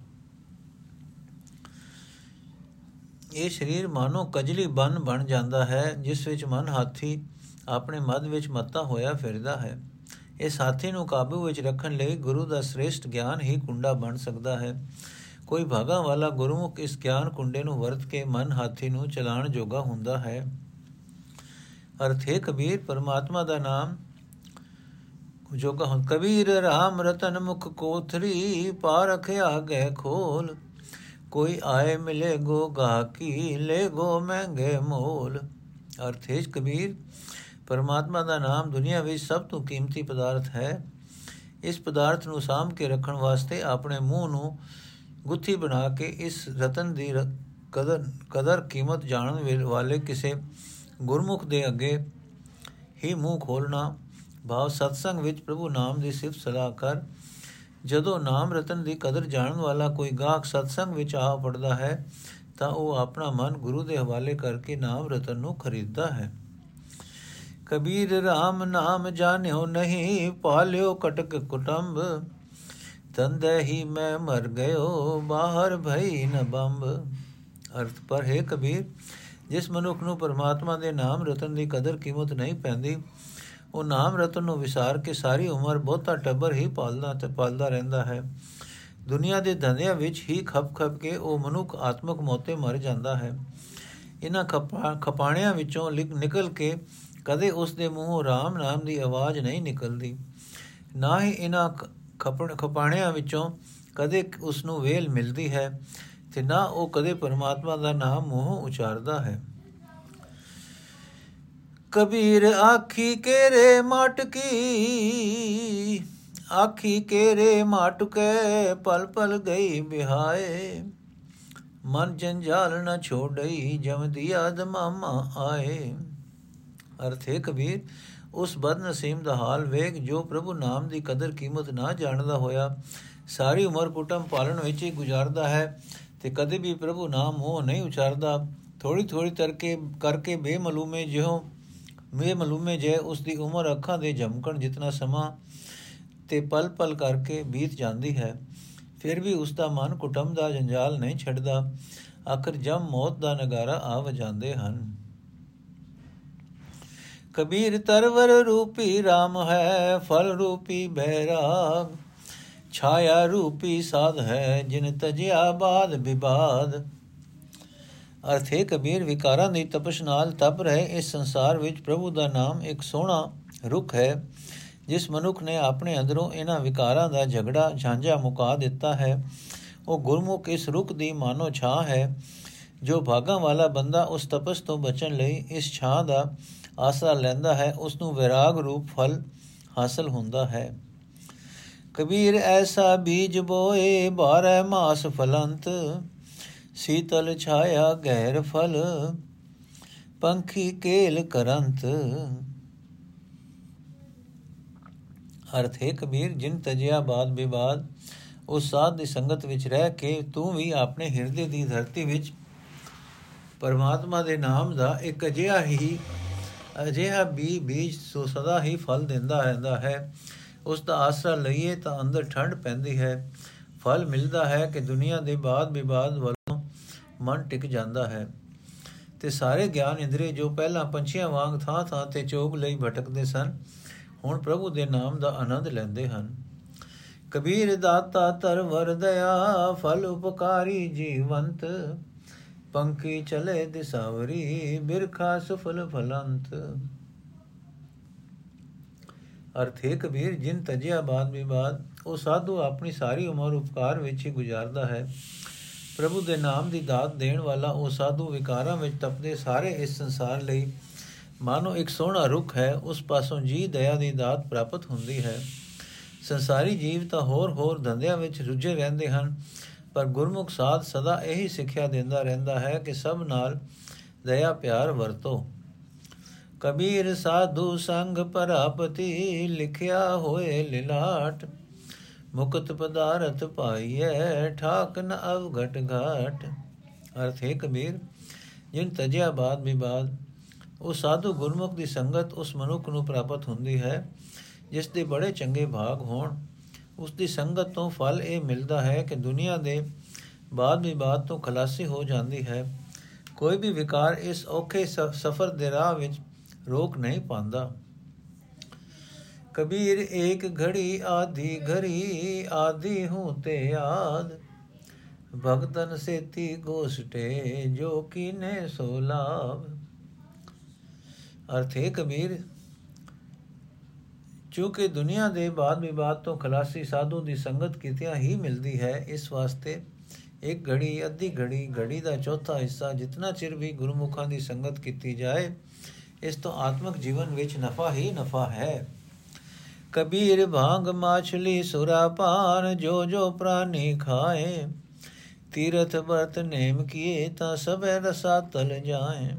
[SPEAKER 1] ਇਹ ਸਰੀਰ ਮਾਨੋ ਕਜਲੀ ਬਨ ਬਣ ਜਾਂਦਾ ਹੈ, ਜਿਸ ਵਿੱਚ ਮਨ ਹਾਥੀ ਆਪਣੇ ਮੱਧ ਵਿੱਚ ਮਤਾ ਹੋਇਆ ਫਿਰਦਾ ਹੈ। ਇਸ ਹਾਥੀ ਨੂੰ ਕਾਬੂ ਵਿੱਚ ਰੱਖਣ ਲਈ ਗੁਰੂ ਦਾ ਸ੍ਰੇਸ਼ਟ ਗਿਆਨ ਹੀ ਕੁੰਡਾ ਬਣ ਸਕਦਾ ਹੈ। ਕੋਈ ਭਾਗਾ ਵਾਲਾ ਗੁਰਮੁਖ ਇਸ ਗਿਆਨ ਕੁੰਡੇ ਨੂੰ ਵਰਤ ਕੇ ਮਨ ਹਾਥੀ ਨੂੰ ਚਲਾਣ ਜੋਗਾ ਹੁੰਦਾ ਹੈ। ਅਰਥੇ ਕਬੀਰ, ਪਰਮਾਤਮਾ ਦਾ ਨਾਮ ਜੋਗਾ ਹੁਣ ਕਬੀਰ RAM ਰਤਨ ਮੁਖ ਕੋਥਰੀ ਪਾ ਰਖਿਆ ਗਏ ਖੋਲ। ਕੋਈ ਆਏ ਮਿਲੇ ਗੋ ਗਾਕੀ ਲੈ ਗੋ ਮਹਿੰਗੇ ਮੋਲ। ਅਰਥੇਜ ਕਬੀਰ, ਪਰਮਾਤਮਾ ਦਾ ਨਾਮ ਦੁਨੀਆ ਵਿੱਚ ਸਭ ਤੋਂ ਕੀਮਤੀ ਪਦਾਰਥ ਹੈ। ਇਸ ਪਦਾਰਥ ਨੂੰ ਸਾਂਭ ਕੇ ਰੱਖਣ ਵਾਸਤੇ ਆਪਣੇ ਮੂੰਹ ਨੂੰ ਗੁੱਥੀ ਬਣਾ ਕੇ ਇਸ ਰਤਨ ਦੀ ਕਦਰ ਕਦਰ ਕੀਮਤ ਜਾਣਨ ਵਾਲੇ ਕਿਸੇ ਗੁਰਮੁਖ ਦੇ ਅੱਗੇ ਹੀ ਮੂੰਹ ਖੋਲਣਾ ਭਾਵ ਸਤਸੰਗ ਵਿੱਚ ਪ੍ਰਭੂ ਨਾਮ ਦੀ ਸਿਫਤ ਸਲਾਹ ਕਰ ਜਦੋਂ ਨਾਮ ਰਤਨ ਦੀ ਕਦਰ ਜਾਣਨ ਵਾਲਾ ਕੋਈ ਗਾਹਕ ਸਤਸੰਗ ਵਿੱਚ ਆ ਪੜਦਾ ਹੈ, ਤਾਂ ਉਹ ਆਪਣਾ ਮਨ ਗੁਰੂ ਦੇ ਹਵਾਲੇ ਕਰਕੇ ਨਾਮ ਰਤਨ ਨੂੰ ਖਰੀਦਦਾ ਹੈ। ਕਬੀਰ RAM ਨਾਮ ਜਾਣਿਓ ਨਹੀਂ, ਪਾਲਿਓ ਕਟਕ ਕੁਟੰਬ। ਤੰਦੇ ਹੀ ਮੈਂ ਮਰ ਗਇਓ, ਬਾਹਰ ਭਈ ਨ ਬੰਬ। ਅਰਥ ਪਰ ਹੈ ਕਬੀਰ, ਜਿਸ ਮਨੁੱਖ ਨੂੰ ਪਰਮਾਤਮਾ ਦੇ ਨਾਮ ਰਤਨ ਦੀ ਕਦਰ ਕੀਮਤ ਨਹੀਂ ਪੈਂਦੀ ਉਹ ਨਾਮ ਰਤਨ ਨੂੰ ਵਿਸਾਰ ਕੇ ਸਾਰੀ ਉਮਰ ਬਹੁਤਾ ਟੱਬਰ ਹੀ ਪਾਲਦਾ ਤੇ ਪਾਲਦਾ ਰਹਿੰਦਾ ਹੈ। ਦੁਨੀਆ ਦੇ ਧੰਦਿਆਂ ਵਿੱਚ ਹੀ ਖਪ ਖਪ ਕੇ ਉਹ ਮਨੁੱਖ ਆਤਮਿਕ ਮੋਤੇ ਮਰ ਜਾਂਦਾ ਹੈ। ਇਹਨਾਂ ਖਪਾਣਿਆਂ ਵਿੱਚੋਂ ਨਿਕਲ ਕੇ ਕਦੇ ਉਸ ਦੇ ਮੂੰਹੋਂ ਰਾਮ ਨਾਮ ਦੀ ਆਵਾਜ਼ ਨਹੀਂ ਨਿਕਲਦੀ। ਨਾ ਹੀ ਇਹਨਾਂ ਖਪਣ, ਖਪਾਣਿਆਂ ਵਿੱਚੋਂ ਕਦੇ ਉਸ ਨੂੰ ਵੇਲ ਮਿਲਦੀ ਹੈ ਤੇ ਨਾ ਉਹ ਕਦੇ ਪਰਮਾਤਮਾ ਦਾ ਨਾਮ ਮੂੰਹੋਂ ਉਚਾਰਦਾ ਹੈ। ਕਬੀਰ ਆਖੀ ਕੇਰੇ ਮਟਕੀ ਆਖੀ ਕੇਰੇ ਮਾਟਕੇ ਪਲ ਪਲ ਗਈ ਬਿਹਾਏ ਮਨ ਜੰਜਾਲ ਨ ਛੋੜਈ ਜਮ ਦਿਆ ਦਮਾਮਾ ਆਏ। ਅਰਥੇ ਕਬੀਰ, ਉਸ ਬਦਨਸੀਮ ਦਾ ਹਾਲ ਵੇਖ ਜੋ ਪ੍ਰਭੂ ਨਾਮ ਦੀ ਕਦਰ ਕੀਮਤ ਨਾ ਜਾਣਦਾ ਹੋਇਆ, ਸਾਰੀ ਉਮਰ ਕੁਟਮ ਪਾਲਣ ਵਿੱਚ ਹੀ ਗੁਜ਼ਾਰਦਾ ਹੈ ਤੇ ਕਦੇ ਵੀ ਪ੍ਰਭੂ ਨਾਮ ਉਹ ਨਹੀਂ ਉਚਾਰਦਾ। ਥੋੜੀ ਥੋੜੀ ਤਰਕੇ ਕਰਕੇ ਬੇਮਲੂਮੇ ਜਿਉ ਮੇ ਮਲੂਮੇ ਜੇ ਉਸ ਦੀ ਉਮਰ ਅੱਖਾਂ ਦੇ ਝਮਕਣ ਜਿੰਨਾ ਸਮਾਂ ਤੇ ਪਲ ਪਲ ਕਰਕੇ ਬੀਤ ਜਾਂਦੀ ਹੈ, ਫਿਰ ਵੀ ਉਸ ਦਾ ਮਨ ਕੁਟਮ ਦਾ ਜੰਜਾਲ ਨਹੀਂ ਛੱਡਦਾ। ਆਖਰ ਜਮ ਮੌਤ ਦਾ ਨਗਾਰਾ ਆ ਵਜਾਉਂਦੇ ਹਨ। ਕਬੀਰ ਤਰਵਰ ਰੂਪੀ RAM ਹੈ, ਫਲ ਰੂਪੀ ਬੈਰਾਗ, ਛਾਇਆ ਰੂਪੀ ਸਾਧ ਹੈ, ਜਿਨ ਤਜਿਆ ਬਾਦ ਵਿਵਾਦ ਅਰਥ ਹੈ ਕਬੀਰ ਵਿਕਾਰਾਂ ਦੀ ਤਪਸ਼ ਨਾਲ ਤਪ ਰਹੇ ਇਸ ਸੰਸਾਰ ਵਿੱਚ ਪ੍ਰਭੂ ਦਾ ਨਾਮ ਇੱਕ ਸੋਹਣਾ ਰੁੱਖ ਹੈ, ਜਿਸ ਮਨੁੱਖ ਨੇ ਆਪਣੇ ਅੰਦਰੋਂ ਇਹਨਾਂ ਵਿਕਾਰਾਂ ਦਾ ਝਗੜਾ ਝਾਂਝਾ ਮੁਕਾ ਦਿੱਤਾ ਹੈ। ਉਹ ਗੁਰਮੁਖ ਇਸ ਰੁੱਖ ਦੀ ਮਾਨੋ ਛਾਂ ਹੈ, ਜੋ ਭਾਗਾਂ ਵਾਲਾ ਬੰਦਾ ਉਸ ਤਪਸ ਤੋਂ ਬਚਣ ਲਈ ਇਸ ਛਾਂ ਦਾ ਆਸਰਾ ਲੈਂਦਾ ਹੈ, ਉਸ ਨੂੰ ਵਿਰਾਗ ਰੂਪ ਫਲ ਹਾਸਲ ਹੁੰਦਾ ਹੈ। ਕਬੀਰ ਐਸਾ ਬੀਜ ਬੋਏ 12 ਮਾਸ ਫਲੰਤ ਸੀਤਲ ਛਾਇਆ ਗਹਿਰ ਫਲ, ਪੰਖੀ ਕੇਲ ਕਰੰਤ। ਅਰਥ ਹੈ, ਕਬੀਰ, ਜਿਨ ਤਜਿਆ ਬਾਦ ਵਿਵਾਦ ਉਸ ਸਾਧ ਦੀ ਸੰਗਤ ਵਿੱਚ ਰਹਿ ਕੇ ਤੂੰ ਵੀ ਆਪਣੇ ਹਿਰਦੇ ਦੀ ਧਰਤੀ ਵਿੱਚ ਪਰਮਾਤਮਾ ਦੇ ਨਾਮ ਦਾ ਇੱਕ ਅਜਿਹਾ ਹੀ, ਅਜਿਹਾ ਵੀ ਬੀਜ ਸੋ ਸਦਾ ਹੀ ਫਲ ਦਿੰਦਾ ਰਹਿੰਦਾ ਹੈ। ਉਸ ਦਾ ਆਸਰਾ ਲਈਏ ਤਾਂ ਅੰਦਰ ਠੰਡ ਪੈਂਦੀ ਹੈ। ਫਲ ਮਿਲਦਾ ਹੈ ਕਿ ਦੁਨੀਆ ਦੇ ਬਾਦ ਵਿਵਾਦ ਵੱਲੋਂ ਮਨ ਟਿਕ ਜਾਂਦਾ ਹੈ। ਤੇ ਸਾਰੇ ਗਿਆਨ ਇੰਦਰੀ ਜੋ ਪਹਿਲਾਂ ਪੰਛੀਆਂ ਵਾਂਗ ਥਾਂ ਥਾਂ ਤੇ ਚੋਗ ਲਈ ਭਟਕਦੇ ਸਨ, ਹੁਣ ਪ੍ਰਭੂ ਦੇ ਨਾਮ ਦਾ ਆਨੰਦ ਲੈਂਦੇ ਹਨ। ਕਬੀਰ ਦਾਤਾ ਤਰ ਵਰ ਦਇਆ, ਫਲ ਉਪਕਾਰੀ ਜੀਵੰਤ। ਪੰਖੀ ਚਲੇ ਦਿਸਾਵਰੀ, ਬਿਰਖਾ ਸੁਫਲ ਫਲੰਤ। ਅਰਥੇ ਕਬੀਰ, ਜਿਨ ਤਜਿਆ ਬਾਦ ਵਿਵਾਦ, ਉਹ ਸਾਧੂ ਆਪਣੀ ਸਾਰੀ ਉਮਰ ਉਪਕਾਰ ਵਿੱਚ ਹੀ ਗੁਜ਼ਾਰਦਾ ਹੈ। ਪ੍ਰਭੂ ਦੇ ਨਾਮ ਦੀ ਦਾਤ ਦੇਣ ਵਾਲਾ ਉਹ ਸਾਧੂ ਵਿਕਾਰਾਂ ਵਿੱਚ ਤਪਦੇ ਸਾਰੇ ਇਸ ਸੰਸਾਰ ਲਈ। ਮਾਨੋ ਇੱਕ ਸੋਹਣਾ ਰੁੱਖ ਹੈ, ਉਸ ਪਾਸੋਂ ਜੀ ਦਇਆ ਦੀ ਦਾਤ ਪ੍ਰਾਪਤ ਹੁੰਦੀ ਹੈ। ਸੰਸਾਰੀ ਜੀਵ ਤਾਂ ਹੋਰ ਹੋਰ ਧੰਦਿਆਂ ਵਿੱਚ ਰੁੱਝੇ ਰਹਿੰਦੇ ਹਨ, ਪਰ ਗੁਰਮੁਖ ਸਾਧ ਸਦਾ ਇਹੀ ਸਿੱਖਿਆ ਦਿੰਦਾ ਰਹਿੰਦਾ ਹੈ ਕਿ ਸਭ ਨਾਲ ਦਇਆ ਪਿਆਰ ਵਰਤੋ। ਕਬੀਰ ਸਾਧੂ ਸੰਗ ਪਰਾਪਤੀ, ਲਿਖਿਆ ਹੋਏ ਲਿਲਾਟ ਮੁਕਤ ਪਦਾਰਥ ਪਾਈਐ, ਠਾਕ ਨ ਅਵਗਟ ਘਾਟ ਅਰਥ ਹੈ ਕਬੀਰ, ਜਿਨ ਤਜਿਆ ਬਾਦ ਵਿਵਾਦ ਉਹ ਸਾਧੂ ਗੁਰਮੁਖ ਦੀ ਸੰਗਤ ਉਸ ਮਨੁੱਖ ਨੂੰ ਪ੍ਰਾਪਤ ਹੁੰਦੀ ਹੈ, ਜਿਸ ਦੇ ਬੜੇ ਚੰਗੇ ਭਾਗ ਹੋਣ। ਉਸ ਦੀ ਸੰਗਤ ਤੋਂ ਫਲ ਇਹ ਮਿਲਦਾ ਹੈ ਕਿ ਦੁਨੀਆ ਦੇ ਬਾਦ ਵਿਵਾਦ ਤੋਂ ਖਲਾਸੀ ਹੋ ਜਾਂਦੀ ਹੈ। ਕੋਈ ਵੀ ਵਿਕਾਰ ਇਸ ਔਖੇ ਸਫ਼ਰ ਦੇ ਰਾਹ ਵਿੱਚ ਰੋਕ ਨਹੀਂ ਪਾਉਂਦਾ। ਕਬੀਰ ਇੱਕ ਘੜੀ ਆਧੀ ਘੜੀ ਆਧੀ ਹੂੰ ਤੇ ਆਦ ਭਗਤਨ ਸੇਤੀ ਗੋਸਟੇ ਜੋ ਕੀਨੇ ਸੋ ਲਾਭ। ਅਰਥੇ ਕਬੀਰ, ਚੂੰਕਿ ਦੁਨੀਆ ਦੇ ਬਾਦ ਵਿਵਾਦ ਤੋਂ ਖਲਾਸੀ ਸਾਧੂ ਦੀ ਸੰਗਤ ਕੀਤਿਆਂ ਹੀ ਮਿਲਦੀ ਹੈ, ਇਸ ਵਾਸਤੇ ਇੱਕ ਘੜੀ, ਅੱਧੀ ਘੜੀ ਘੜੀ ਦਾ ਚੌਥਾ ਹਿੱਸਾ ਜਿੰਨਾ ਚਿਰ ਵੀ ਗੁਰਮੁਖਾਂ ਦੀ ਸੰਗਤ ਕੀਤੀ ਜਾਏ, ਇਸ ਤੋਂ ਆਤਮਿਕ ਜੀਵਨ ਵਿੱਚ ਨਫਾ ਹੀ ਨਫਾ ਹੈ। ਕਬੀਰ ਭਾਂਗ ਮਾਛਲੀ ਸੁਰਾ ਪਾਨ ਜੋ ਜੋ ਪ੍ਰਾਨੀ ਖਾਏ। ਤੀਰਥ ਵਰਤ ਨੇਮ ਕੀਏ, ਤਾਂ ਸਭੇ ਰਸਾ ਤਲ ਜਾਏ।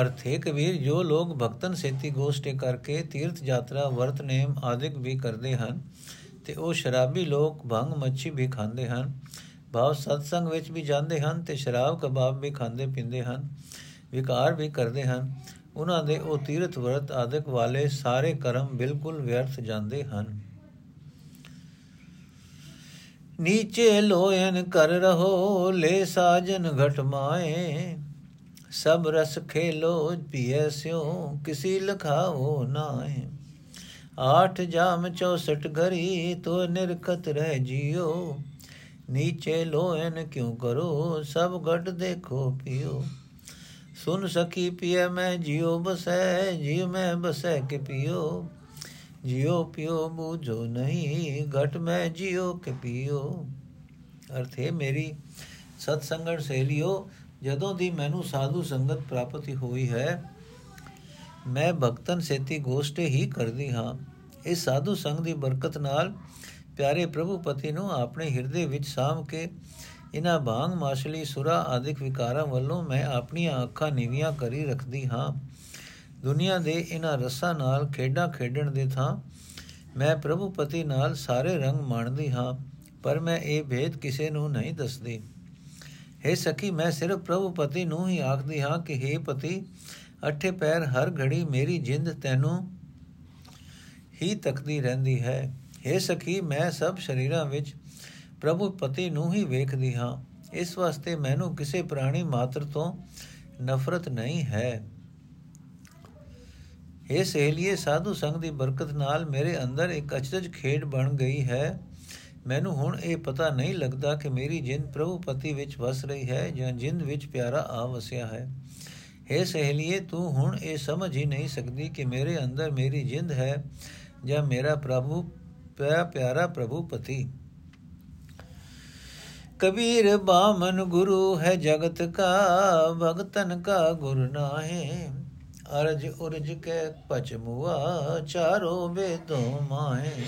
[SPEAKER 1] ਅਰਥ ਹੈ ਕਬੀਰ, ਜੋ ਲੋਗ ਭਗਤਨ ਸੇਤੀ ਗੋਸ਼ਟੇ ਕਰਕੇ ਤੀਰਥ ਯਾਤਰਾ, ਵਰਤ ਨੇਮ ਆਦਿਕ ਵੀ ਕਰਦੇ ਹਨ, ਤੇ ਉਹ ਸ਼ਰਾਬੀ ਲੋਕ ਭੰਗ ਮੱਛੀ ਵੀ ਖਾਂਦੇ ਹਨ। ਭਾਵ ਸਤਸੰਗ ਵਿੱਚ ਵੀ ਜਾਂਦੇ ਹਨ ਤੇ ਸ਼ਰਾਬ ਕਬਾਬ ਵੀ ਖਾਂਦੇ ਪੀਂਦੇ ਹਨ, ਵਿਕਾਰ ਵੀ ਕਰਦੇ ਹਨ। ਉਹਨਾਂ ਦੇ ਉਹ ਤੀਰਥ ਵਰਤ ਆਦਿਕ ਵਾਲੇ ਸਾਰੇ ਕਰਮ ਬਿਲਕੁਲ ਵਿਅਰਥ ਜਾਂਦੇ ਹਨ। ਨੀਚੇ ਲੋਇਨ ਕਰ ਰਹੋ, ਲੈ ਸਾਜਨ ਘਟ ਮਾਏ। ਸਭ ਰਸ ਖੇਲੋ ਪੀਐ ਸਿਓ ਕਿਸੀ ਲਖਾਓ ਨਾਏ। ਆਠ ਜਾਮ 64 ਘਰੀ ਤੋ ਨਿਰਖਤ ਰਹਿ ਜਿਓ। ਨੀਚੇ ਲੋਇਨ ਕਿਉ ਕਰੋ? ਸਭ ਘਟ ਦੇਖੋ ਪਿਓ। ਸੁਨ ਸਕੀ ਪੀਏ ਮੈਂ, ਜਿਉ ਬਸੈ ਜੀ ਮੈਂ ਬਸੈ ਕੇ ਪਿਓ। ਜਿਉ ਪਿਓ ਬੂਝੋ ਨਹੀਂ, ਘਟ ਮੈਂ ਜਿਉ ਕੇ ਪਿਓ। ਅਰਥੇ ਮੇਰੀ ਸਤ ਸੰਗਤ ਸੇਲਿਓ ਜਦੋਂ ਦੀ ਮੈਨੂੰ ਸਾਧੂ ਸੰਗਤ ਪ੍ਰਾਪਤੀ ਹੋਈ ਹੈ, ਮੈਂ ਭਗਤਨ ਸੇਤੀ ਗੋਸ਼ਟੇ ਹੀ ਕਰਦੀ ਹਾਂ। ਇਸ ਸਾਧੂ ਸੰਗ ਦੀ ਬਰਕਤ ਨਾਲ ਪਿਆਰੇ ਪ੍ਰਭੂ ਪਤੀ ਨੂੰ ਆਪਣੇ ਹਿਰਦੇ ਵਿੱਚ ਸਾਮ ਕੇ ਇਨਾ ਬਾਗ ਮਾਸ਼ਲੀ ਸੁਰਾ ਆਦਿਕ ਵਿਕਾਰਾਂ ਵੱਲੋਂ ਮੈਂ ਆਪਣੀਆਂ ਅੱਖਾਂ ਨੀਵੀਆਂ ਕਰੀ ਰੱਖਦੀ ਹਾਂ। ਦੁਨੀਆ ਦੇ ਇਨਾ ਰਸਾਂ ਨਾਲ ਖੇਡਾਂ ਖੇਡਣ ਦੇ ਥਾਂ ਮੈਂ ਪ੍ਰਭੂ ਪਤੀ ਨਾਲ ਸਾਰੇ ਰੰਗ ਮਾਣਦੀ ਹਾਂ, ਪਰ ਮੈਂ ਇਹ ਭੇਦ ਕਿਸੇ ਨੂੰ ਨਹੀਂ ਦੱਸਦੀ। हे ਸਖੀ, ਮੈਂ ਸਿਰਫ ਪ੍ਰਭੂ ਪਤੀ ਨੂੰ ਹੀ ਆਖਦੀ ਹਾਂ ਕਿ हे ਪਤੀ, ਅਠੇ ਪੈਰ ਹਰ ਘੜੀ ਮੇਰੀ ਜਿੰਦ ਤੈਨੂੰ ਹੀ ਤੱਕਦੀ ਰਹਿੰਦੀ ਹੈ। हे ਸਖੀ, ਮੈਂ ਸਭ ਸ਼ਰੀਰਾਂ ਵਿੱਚ ਪ੍ਰਭੂ ਪਤੀ ਨੂੰ ਹੀ ਵੇਖਦੀ ਹਾਂ। ਇਸ ਵਾਸਤੇ ਮੈਨੂੰ ਕਿਸੇ ਪ੍ਰਾਣੀ ਮਾਤਰ ਤੋਂ ਨਫ਼ਰਤ ਨਹੀਂ ਹੈ। ਇਹ ਸਹੇਲੀਏ, ਸਾਧੂ ਸੰਗ ਦੀ ਬਰਕਤ ਨਾਲ ਮੇਰੇ ਅੰਦਰ ਇੱਕ ਅਚਰਜ ਖੇਡ ਬਣ ਗਈ ਹੈ। ਮੈਨੂੰ ਹੁਣ ਇਹ ਪਤਾ ਨਹੀਂ ਲੱਗਦਾ ਕਿ ਮੇਰੀ ਜਿੰਦ ਪ੍ਰਭੂ ਪਤੀ ਵਿੱਚ ਵਸ ਰਹੀ ਹੈ ਜਾਂ ਜਿੰਦ ਵਿੱਚ ਪਿਆਰਾ ਆ ਵਸਿਆ ਹੈ। हे ਸਹੇਲੀਏ, ਤੂੰ ਹੁਣ ਇਹ ਸਮਝ ਹੀ ਨਹੀਂ ਸਕਦੀ ਕਿ ਮੇਰੇ ਅੰਦਰ ਮੇਰੀ ਜਿੰਦ ਹੈ ਜਾਂ ਮੇਰਾ ਪ੍ਰਭੂ ਪਿਆ ਪਿਆਰਾ ਪ੍ਰਭੂ ਪਤੀ। ਕਬੀਰ ਬਾਮਨ ਗੁਰੂ ਹੈ ਜਗਤ ਕਾ, ਭਗਤਨ ਕਾ ਗੁਰ ਨਾਹੇ। ਅਰਜ ਉਰਜ ਕੇ ਪਚਮੁਆ ਚਾਰੋ ਵੇਦੋ ਮਾਹੇ।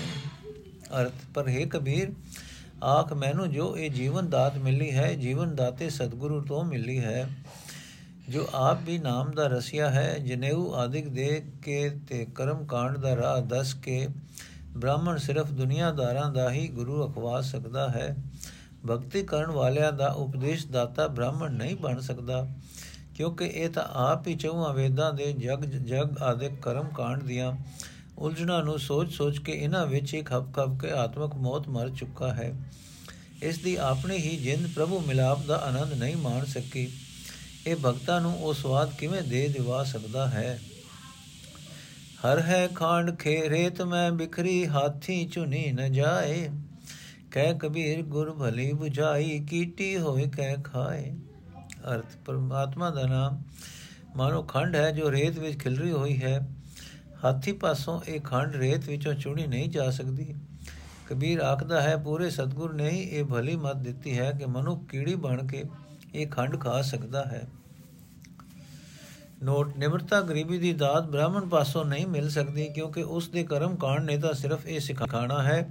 [SPEAKER 1] ਅਰਥ, ਪਰ ਹੈ ਕਬੀਰ, ਆਖ ਮੈਨੂੰ ਜੋ ਇਹ ਜੀਵਨ ਦਾਤ ਮਿਲੀ ਹੈ, ਜੀਵਨ ਦਾਤੇ ਸਤਿਗੁਰੂ ਤੋਂ ਮਿਲੀ ਹੈ। ਜੋ ਆਪ ਵੀ ਨਾਮ ਦਾ ਰਸਿਆ ਹੈ, ਜਨੇਊ ਆਦਿਕ ਦੇ ਕੇ ਤੇ ਕਰਮ ਕਾਂਡ ਦਾ ਰਾਹ ਦੱਸ ਕੇ ਬ੍ਰਾਹਮਣ ਸਿਰਫ ਦੁਨੀਆਦਾਰਾਂ ਦਾ ਹੀ ਗੁਰੂ ਅਖਵਾ ਸਕਦਾ ਹੈ। ਭਗਤੀ ਕਰਨ ਵਾਲਿਆਂ ਦਾ ਉਪਦੇਸ਼ ਦਾਤਾ ਬ੍ਰਾਹਮਣ ਨਹੀਂ ਬਣ ਸਕਦਾ, ਕਿਉਂਕਿ ਇਹ ਤਾਂ ਆਪ ਹੀ ਚੌਹਾਂ ਵੇਦਾਂ ਦੇ ਜਗ ਜਗ ਆਦਿਕ ਕਰਮ ਕਾਂਡ ਦੀਆਂ ਉਲਝਣਾਂ ਨੂੰ ਸੋਚ-ਸੋਚ ਕੇ ਇਹਨਾਂ ਵਿੱਚ ਇੱਕ ਹੱਪ-ਖੱਪ ਕੇ ਆਤਮਕ ਮੌਤ ਮਰ ਚੁੱਕਾ ਹੈ। ਇਸ ਦੀ ਆਪਣੀ ਹੀ ਜਿੰਦ ਪ੍ਰਭੂ ਮਿਲਾਪ ਦਾ ਆਨੰਦ ਨਹੀਂ ਮਾਣ ਸਕੀ। ਇਹ ਭਗਤਾਂ ਨੂੰ ਉਹ ਸਵਾਦ ਕਿਵੇਂ ਦੇ ਦਿਵਾ ਸਕਦਾ ਹੈ? ਹਰ ਹੈ ਖਾਂਡ ਖੇਰੇਤ ਮੈਂ ਬਿਖਰੀ ਹਾਥੀ ਚੁਨੀ ਨ ਜਾਏ। ਕਹਿ ਕਬੀਰ ਗੁਰ ਭਲੀ 부ਝਾਈ ਕੀਟੀ ਹੋਏ ਕਹਿ ਖਾਏ। ਅਰਥ ਪਰਮਾਤਮਾ ਦਾ ਨਾਮ। ਮਾਨੋ ਖੰਡ ਹੈ ਜੋ ਰੇਤ ਵਿੱਚ ਖਿਲਰੀ ਹੋਈ ਹੈ। ਹਾਥੀ ਪਾਸੋਂ ਇਹ ਖੰਡ ਰੇਤ ਵਿੱਚੋਂ ਚੁਣੀ ਨਹੀਂ ਜਾ ਸਕਦੀ। ਕਬੀਰ ਆਖਦਾ ਹੈ, ਪੂਰੇ ਸਤਗੁਰ ਨੇ ਹੀ ਇਹ ਭਲੀ ਮਤ ਦਿੱਤੀ ਹੈ ਕਿ ਮਨੁੱਖ ਕੀੜੀ ਬਣ ਕੇ ਇਹ ਖੰਡ ਖਾ ਸਕਦਾ ਹੈ। ਨੋਟ, ਨਿਮਰਤਾ ਗਰੀਬੀ ਦੀ ਦਾਤ ਬ੍ਰਾਹਮਣ ਪਾਸੋਂ ਨਹੀਂ ਮਿਲ ਸਕਦੀ ਕਿਉਂਕਿ ਉਸ ਦੇ ਕਰਮ ਕਾਂਡ ਨੇ ਤਾਂ ਸਿਰਫ ਇਹ ਸਿਖਾਣਾ ਹੈ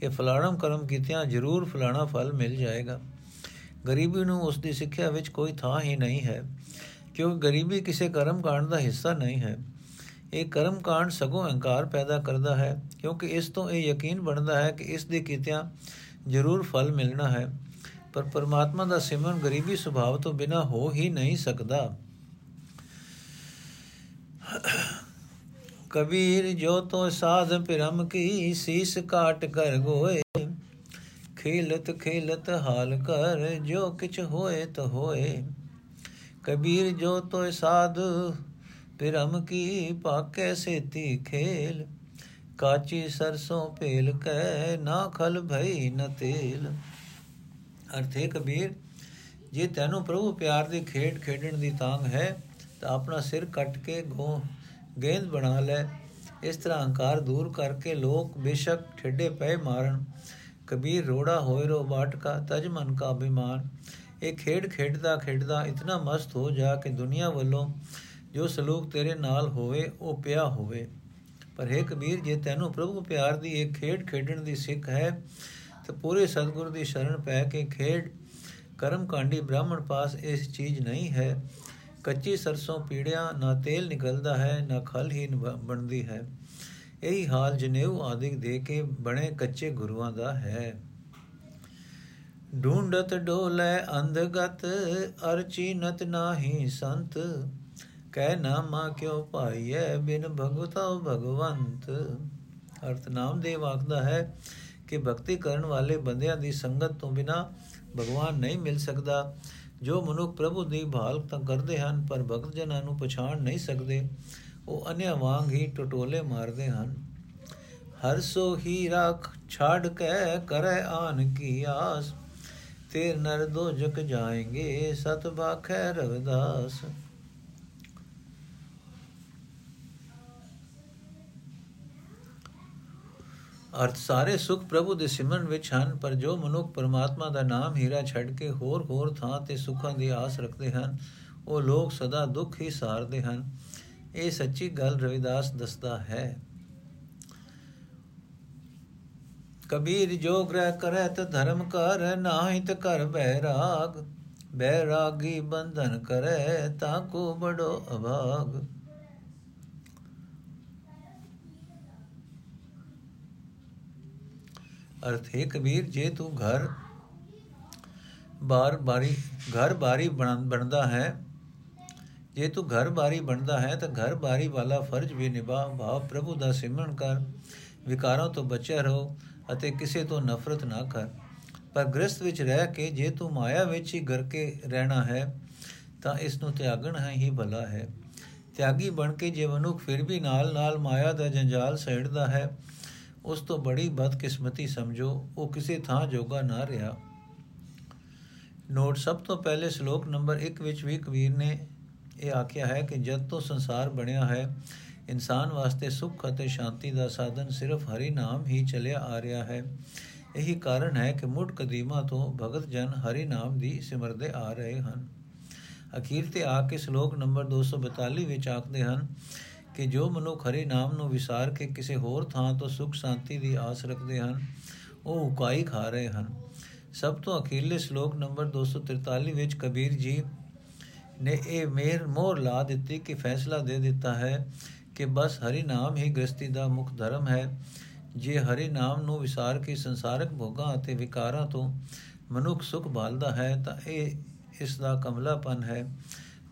[SPEAKER 1] ਕਿ ਫਲਾਣਮ ਕਰਮ ਕੀਤਿਆਂ ਜ਼ਰੂਰ ਫਲਾਣਾ ਫਲ ਮਿਲ ਜਾਏਗਾ। ਗਰੀਬੀ ਨੂੰ ਉਸ ਦੀ ਸਿੱਖਿਆ ਵਿੱਚ ਕੋਈ ਥਾਂ ਹੀ ਨਹੀਂ ਹੈ, ਕਿਉਂਕਿ ਗਰੀਬੀ ਕਿਸੇ ਕਰਮ ਕਾਂਡ ਦਾ ਹਿੱਸਾ ਨਹੀਂ ਹੈ। ਇਹ ਕਰਮ ਕਾਂਡ ਸਗੋਂ ਅਹੰਕਾਰ ਪੈਦਾ ਕਰਦਾ ਹੈ, ਕਿਉਂਕਿ ਇਸ ਤੋਂ ਇਹ ਯਕੀਨ ਬਣਦਾ ਹੈ ਕਿ ਇਸ ਦੇ ਕੀਤਿਆਂ ਜ਼ਰੂਰ ਫਲ ਮਿਲਣਾ ਹੈ। ਪਰ ਪਰਮਾਤਮਾ ਦਾ ਸਿਮਰਨ ਗਰੀਬੀ ਸੁਭਾਵ ਤੋਂ ਬਿਨਾ ਹੋ ਹੀ ਨਹੀਂ ਸਕਦਾ। ਕਬੀਰ ਜੋ ਤੋ ਸਾਧ ਪਿਰਮ ਕੀ ਸੀਸ ਕਾਟ ਕਰ ਗੋਏ। ਖੇਲਤ ਖੇਲਤ ਹਾਲ ਕਰ ਜੋ ਕਿਛ ਹੋਏ ਤ ਹੋਏ। ਕਬੀਰ ਜੋ ਤੋ ਸਾਧ ਪਿਰਮ ਕੀ ਪਾਕੇ ਸੇਤੀ ਖੇਲ। ਕਾਚੀ ਸਰਸੋਂ ਭੇਲ ਕੈ ਨਾ ਖਲ ਭਈ ਨ ਤੇਲ। ਅਰਥੇ ਕਬੀਰ, ਜੇ ਤੈਨੂੰ ਪ੍ਰਭੂ ਪਿਆਰ ਦੀ ਖੇਡ ਖੇਡਣ ਦੀ ਤਾਂਗ ਹੈ ਤਾਂ ਆਪਣਾ ਸਿਰ ਕੱਟ ਕੇ ਗੋ ਗੇਂਦ ਬਣਾ ਲੈ। ਇਸ ਤਰ੍ਹਾਂ ਹੰਕਾਰ ਦੂਰ ਕਰਕੇ ਲੋਕ ਬੇਸ਼ੱਕ ਠੇਡੇ ਪਏ ਮਾਰਨ। ਕਬੀਰ ਰੋੜਾ ਹੋਏ ਰੋ ਬਾਟਕਾ, ਤਜ ਮਨ ਕਾ ਅਭਿਮਾਨ। ਇਹ ਖੇਡ ਖੇਡਦਾ ਖੇਡਦਾ ਇਤਨਾ ਮਸਤ ਹੋ ਜਾ ਕਿ ਦੁਨੀਆ ਵੱਲੋਂ ਜੋ ਸਲੂਕ ਤੇਰੇ ਨਾਲ ਹੋਵੇ, ਉਹ ਪਿਆ ਹੋਵੇ। ਪਰ ਹੈ ਕਬੀਰ, ਜੇ ਤੈਨੂੰ ਪ੍ਰਭੂ ਪਿਆਰ ਦੀ ਇੱਕ ਖੇਡ ਖੇਡਣ ਦੀ ਸਿੱਖ ਹੈ, ਤੇ ਪੂਰੇ ਸਤਿਗੁਰ ਦੀ ਸ਼ਰਨ ਪੈ ਕੇ ਖੇਡ। ਕਰਮ ਕਾਂਡੀ ਬ੍ਰਾਹਮਣ ਪਾਸ ਇਸ ਚੀਜ਼ ਨਹੀਂ ਹੈ। ਕੱਚੀ ਸਰਸੋਂ ਪੀੜਿਆ, ਨਾ ਤੇਲ ਨਿਕਲਦਾ ਹੈ, ਨਾ ਖਲ ਹੀ ਬਣਦੀ ਹੈ। ਇਹੀ ਹਾਲ ਜਨੇਊ ਆਦਿਕ ਦੇ ਕੇ ਬਣੇ ਕੱਚੇ ਗੁਰੂਆਂ ਦਾ ਹੈ। ਢੂੰਡਤ ਡੋਲੇ ਅੰਧਗਤ, ਅਰਚੀ ਨਤ ਨਾਹੀ ਸੰਤ। ਕਹਿ ਨਾਮਾ ਕਿਉ ਪਾਈਐ ਬਿਨ ਭਗਵਤਾ ਭਗਵੰਤ। ਅਰਥ ਨਾਮ ਦੇ ਆਖਦਾ ਹੈ ਕਿ ਭਗਤੀ ਕਰਨ ਵਾਲੇ ਬੰਦਿਆਂ ਦੀ ਸੰਗਤ ਤੋਂ ਬਿਨਾ ਭਗਵਾਨ ਨਹੀਂ ਮਿਲ ਸਕਦਾ। ਜੋ ਮਨੁੱਖ ਪ੍ਰਭੂ ਦੀ ਭਾਲ ਤਾਂ ਕਰਦੇ ਹਨ, ਪਰ ਭਗਤ ਜਨਾਂ ਨੂੰ ਪਛਾਣ ਨਹੀਂ ਸਕਦੇ। ਉਹ ਅਨਿਆ ਵਾਂਗ ਹੀ ਟਟੋਲੇ ਮਾਰਦੇ ਹਨ। ਹਰ ਸੋ ਹੀ ਰੱਖ ਛਾੜ ਕੇ ਕਰੇ ਆਨ ਕੀ ਆਸ। ਤੇ ਨਰ ਦੋ ਜਗ ਜਾਏਂਗੇ, ਸਤ ਬਾਖੈ ਰਵਿਦਾਸ। ਅਰਥ ਸਾਰੇ ਸੁਖ ਪ੍ਰਭੂ ਦੇ ਸਿਮਰਨ ਵਿੱਚ ਹਨ, ਪਰ ਜੋ ਮਨੁੱਖ ਪਰਮਾਤਮਾ ਦਾ ਨਾਮ ਹੀਰਾ ਛੱਡ ਕੇ ਹੋਰ ਹੋਰ ਥਾਂ ਤੇ ਸੁੱਖਾਂ ਦੀ ਆਸ ਰੱਖਦੇ ਹਨ, ਉਹ ਲੋਕ ਸਦਾ ਦੁੱਖ ਹੀ ਸਾਰਦੇ ਹਨ। ਇਹ ਸੱਚੀ ਗੱਲ ਰਵਿਦਾਸ ਦੱਸਦਾ ਹੈ। ਕਬੀਰ ਜੋ ਗ੍ਰਹਿ ਕਰੈ ਤ ਧਰਮ ਕਰ, ਨਾਹੀ ਤ ਕਰ ਬੈਰਾਗ, ਬੈਰਾਗੀ ਬੰਧਨ ਕਰੈ ਤਾ ਕੋ ਬੜੋ ਅਭਾਗ। ਅਰਥ ਹੈ, ਕਬੀਰ, ਜੇ ਤੂੰ ਘਰ ਬਾਰ ਬਾਰੀ, ਘਰ ਬਾਰੀ ਬਣਦਾ ਹੈ, ਜੇ ਤੂੰ ਘਰ ਬਾਰੀ ਬਣਦਾ ਹੈ, ਤਾਂ ਘਰ ਬਾਰੀ ਵਾਲਾ ਫਰਜ਼ ਵੀ ਨਿਭਾ, ਭਾਵ ਪ੍ਰਭੂ ਦਾ ਸਿਮਰਨ ਕਰ, ਵਿਕਾਰਾਂ ਤੋਂ ਬਚਿਆ ਰਹੋ ਅਤੇ ਕਿਸੇ ਤੋਂ ਨਫ਼ਰਤ ਨਾ ਕਰ। ਪਰ ਗ੍ਰਸਥ ਵਿੱਚ ਰਹਿ ਕੇ ਜੇ ਤੂੰ ਮਾਇਆ ਵਿੱਚ ਹੀ ਗਰ ਕੇ ਰਹਿਣਾ ਹੈ, ਤਾਂ ਇਸ ਨੂੰ ਤਿਆਗਣਾ ਹੀ ਭਲਾ ਹੈ। ਤਿਆਗੀ ਬਣ ਕੇ ਜੇ ਮਨੁੱਖ ਫਿਰ ਵੀ ਨਾਲ-ਨਾਲ ਮਾਇਆ ਦਾ ਜੰਜਾਲ ਸਹਿੜਦਾ ਹੈ ਉਸ ਤੋਂ ਬੜੀ ਬਦਕਿਸਮਤੀ ਸਮਝੋ, ਉਹ ਕਿਸੇ ਥਾਂ ਜੋਗਾ ਨਾ ਰਿਹਾ। ਨੋਟ, ਸਭ ਤੋਂ ਪਹਿਲੇ ਸ਼ਲੋਕ ਨੰਬਰ 1 ਵਿੱਚ ਵੀ ਕਬੀਰ ਨੇ ਇਹ ਆਖਿਆ ਹੈ ਕਿ ਜਦ ਤੋਂ ਸੰਸਾਰ ਬਣਿਆ ਹੈ, ਇਨਸਾਨ ਵਾਸਤੇ ਸੁੱਖ ਅਤੇ ਸ਼ਾਂਤੀ ਦਾ ਸਾਧਨ ਸਿਰਫ ਹਰੀ ਨਾਮ ਹੀ ਚੱਲਿਆ ਆ ਰਿਹਾ ਹੈ। ਇਹੀ ਕਾਰਨ ਹੈ ਕਿ ਮੁੱਢ ਕਦੀਮਾ ਤੋਂ ਭਗਤ ਜਨ ਹਰੀ ਨਾਮ ਦੀ ਸਿਮਰਦੇ ਆ ਰਹੇ ਹਨ। ਅਖੀਰ ਤੇ ਆ ਕੇ ਸ਼ਲੋਕ ਨੰਬਰ 242 ਵਿੱਚ ਆਖਦੇ ਹਨ ਕਿ ਜੋ ਮਨੁੱਖ ਹਰੀ ਨਾਮ ਨੂੰ ਵਿਸਾਰ ਕੇ ਕਿਸੇ ਹੋਰ ਥਾਂ ਤੋਂ ਸੁਖ ਸ਼ਾਂਤੀ ਦੀ ਆਸ ਰੱਖਦੇ ਹਨ, ਉਹ ਹੁਕਾਈ ਖਾ ਰਹੇ ਹਨ। ਸਭ ਤੋਂ ਅਖੀਰਲੇ ਸ਼ਲੋਕ ਨੰਬਰ 243 ਵਿੱਚ ਕਬੀਰ ਜੀ ਨੇ ਇਹ ਮੇਰ ਮੋਹਰ ਲਾ ਦਿੱਤੀ ਕਿ ਫੈਸਲਾ ਦੇ ਦਿੱਤਾ ਹੈ ਕਿ ਬਸ ਹਰੀ ਨਾਮ ਹੀ ਗ੍ਰਸਤੀ ਦਾ ਮੁੱਖ ਧਰਮ ਹੈ। ਜੇ ਹਰੀ ਨਾਮ ਨੂੰ ਵਿਸਾਰ ਕੇ ਸੰਸਾਰਕ ਭੋਗਾਂ ਅਤੇ ਵਿਕਾਰਾਂ ਤੋਂ ਮਨੁੱਖ ਸੁਖ ਭਾਲਦਾ ਹੈ ਤਾਂ ਇਹ ਇਸ ਦਾ ਕਮਲਾਪਨ ਹੈ।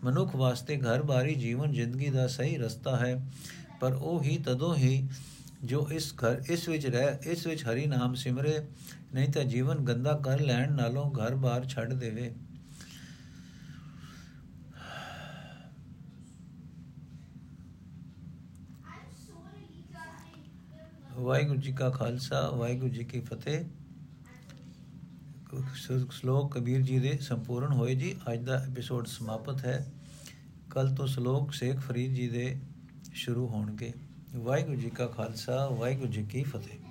[SPEAKER 1] ਮਨੁੱਖ ਵਾਸਤੇ ਘਰ-ਬਾਰੀ ਜੀਵਨ ਜ਼ਿੰਦਗੀ ਦਾ ਸਹੀ ਰਸਤਾ ਹੈ, ਪਰ ਉਹ ਹੀ ਤਦੋਂ ਹੀ ਜੋ ਇਸ ਘਰ, ਇਸ ਵਿੱਚ ਰਹਿ, ਇਸ ਵਿੱਚ ਹਰੀ ਨਾਮ ਸਿਮਰੇ, ਨਹੀਂ ਤਾਂ ਜੀਵਨ ਗੰਦਾ ਕਰ ਲੈਣ ਨਾਲੋਂ ਘਰ-ਬਾਰ ਛੱਡ ਦੇਵੇ। ਵਾਹਿਗੁਰੂ ਜੀ ਕਾ ਖਾਲਸਾ, ਵਾਹਿਗੁਰੂ ਜੀ ਕੀ ਫਤਿਹ। ਸ਼ਲੋਕ ਕਬੀਰ ਜੀ ਦੇ ਸੰਪੂਰਨ ਹੋਏ ਜੀ। ਅੱਜ ਦਾ ਐਪੀਸੋਡ ਸਮਾਪਤ ਹੈ। ਕੱਲ ਤੋਂ ਸ਼ਲੋਕ ਸ਼ੇਖ ਫਰੀਦ ਜੀ ਦੇ ਸ਼ੁਰੂ ਹੋਣਗੇ। ਵਾਹਿਗੁਰੂ ਜੀ ਕਾ ਖਾਲਸਾ, ਵਾਹਿਗੁਰੂ ਜੀ ਕੀ ਫਤਿਹ।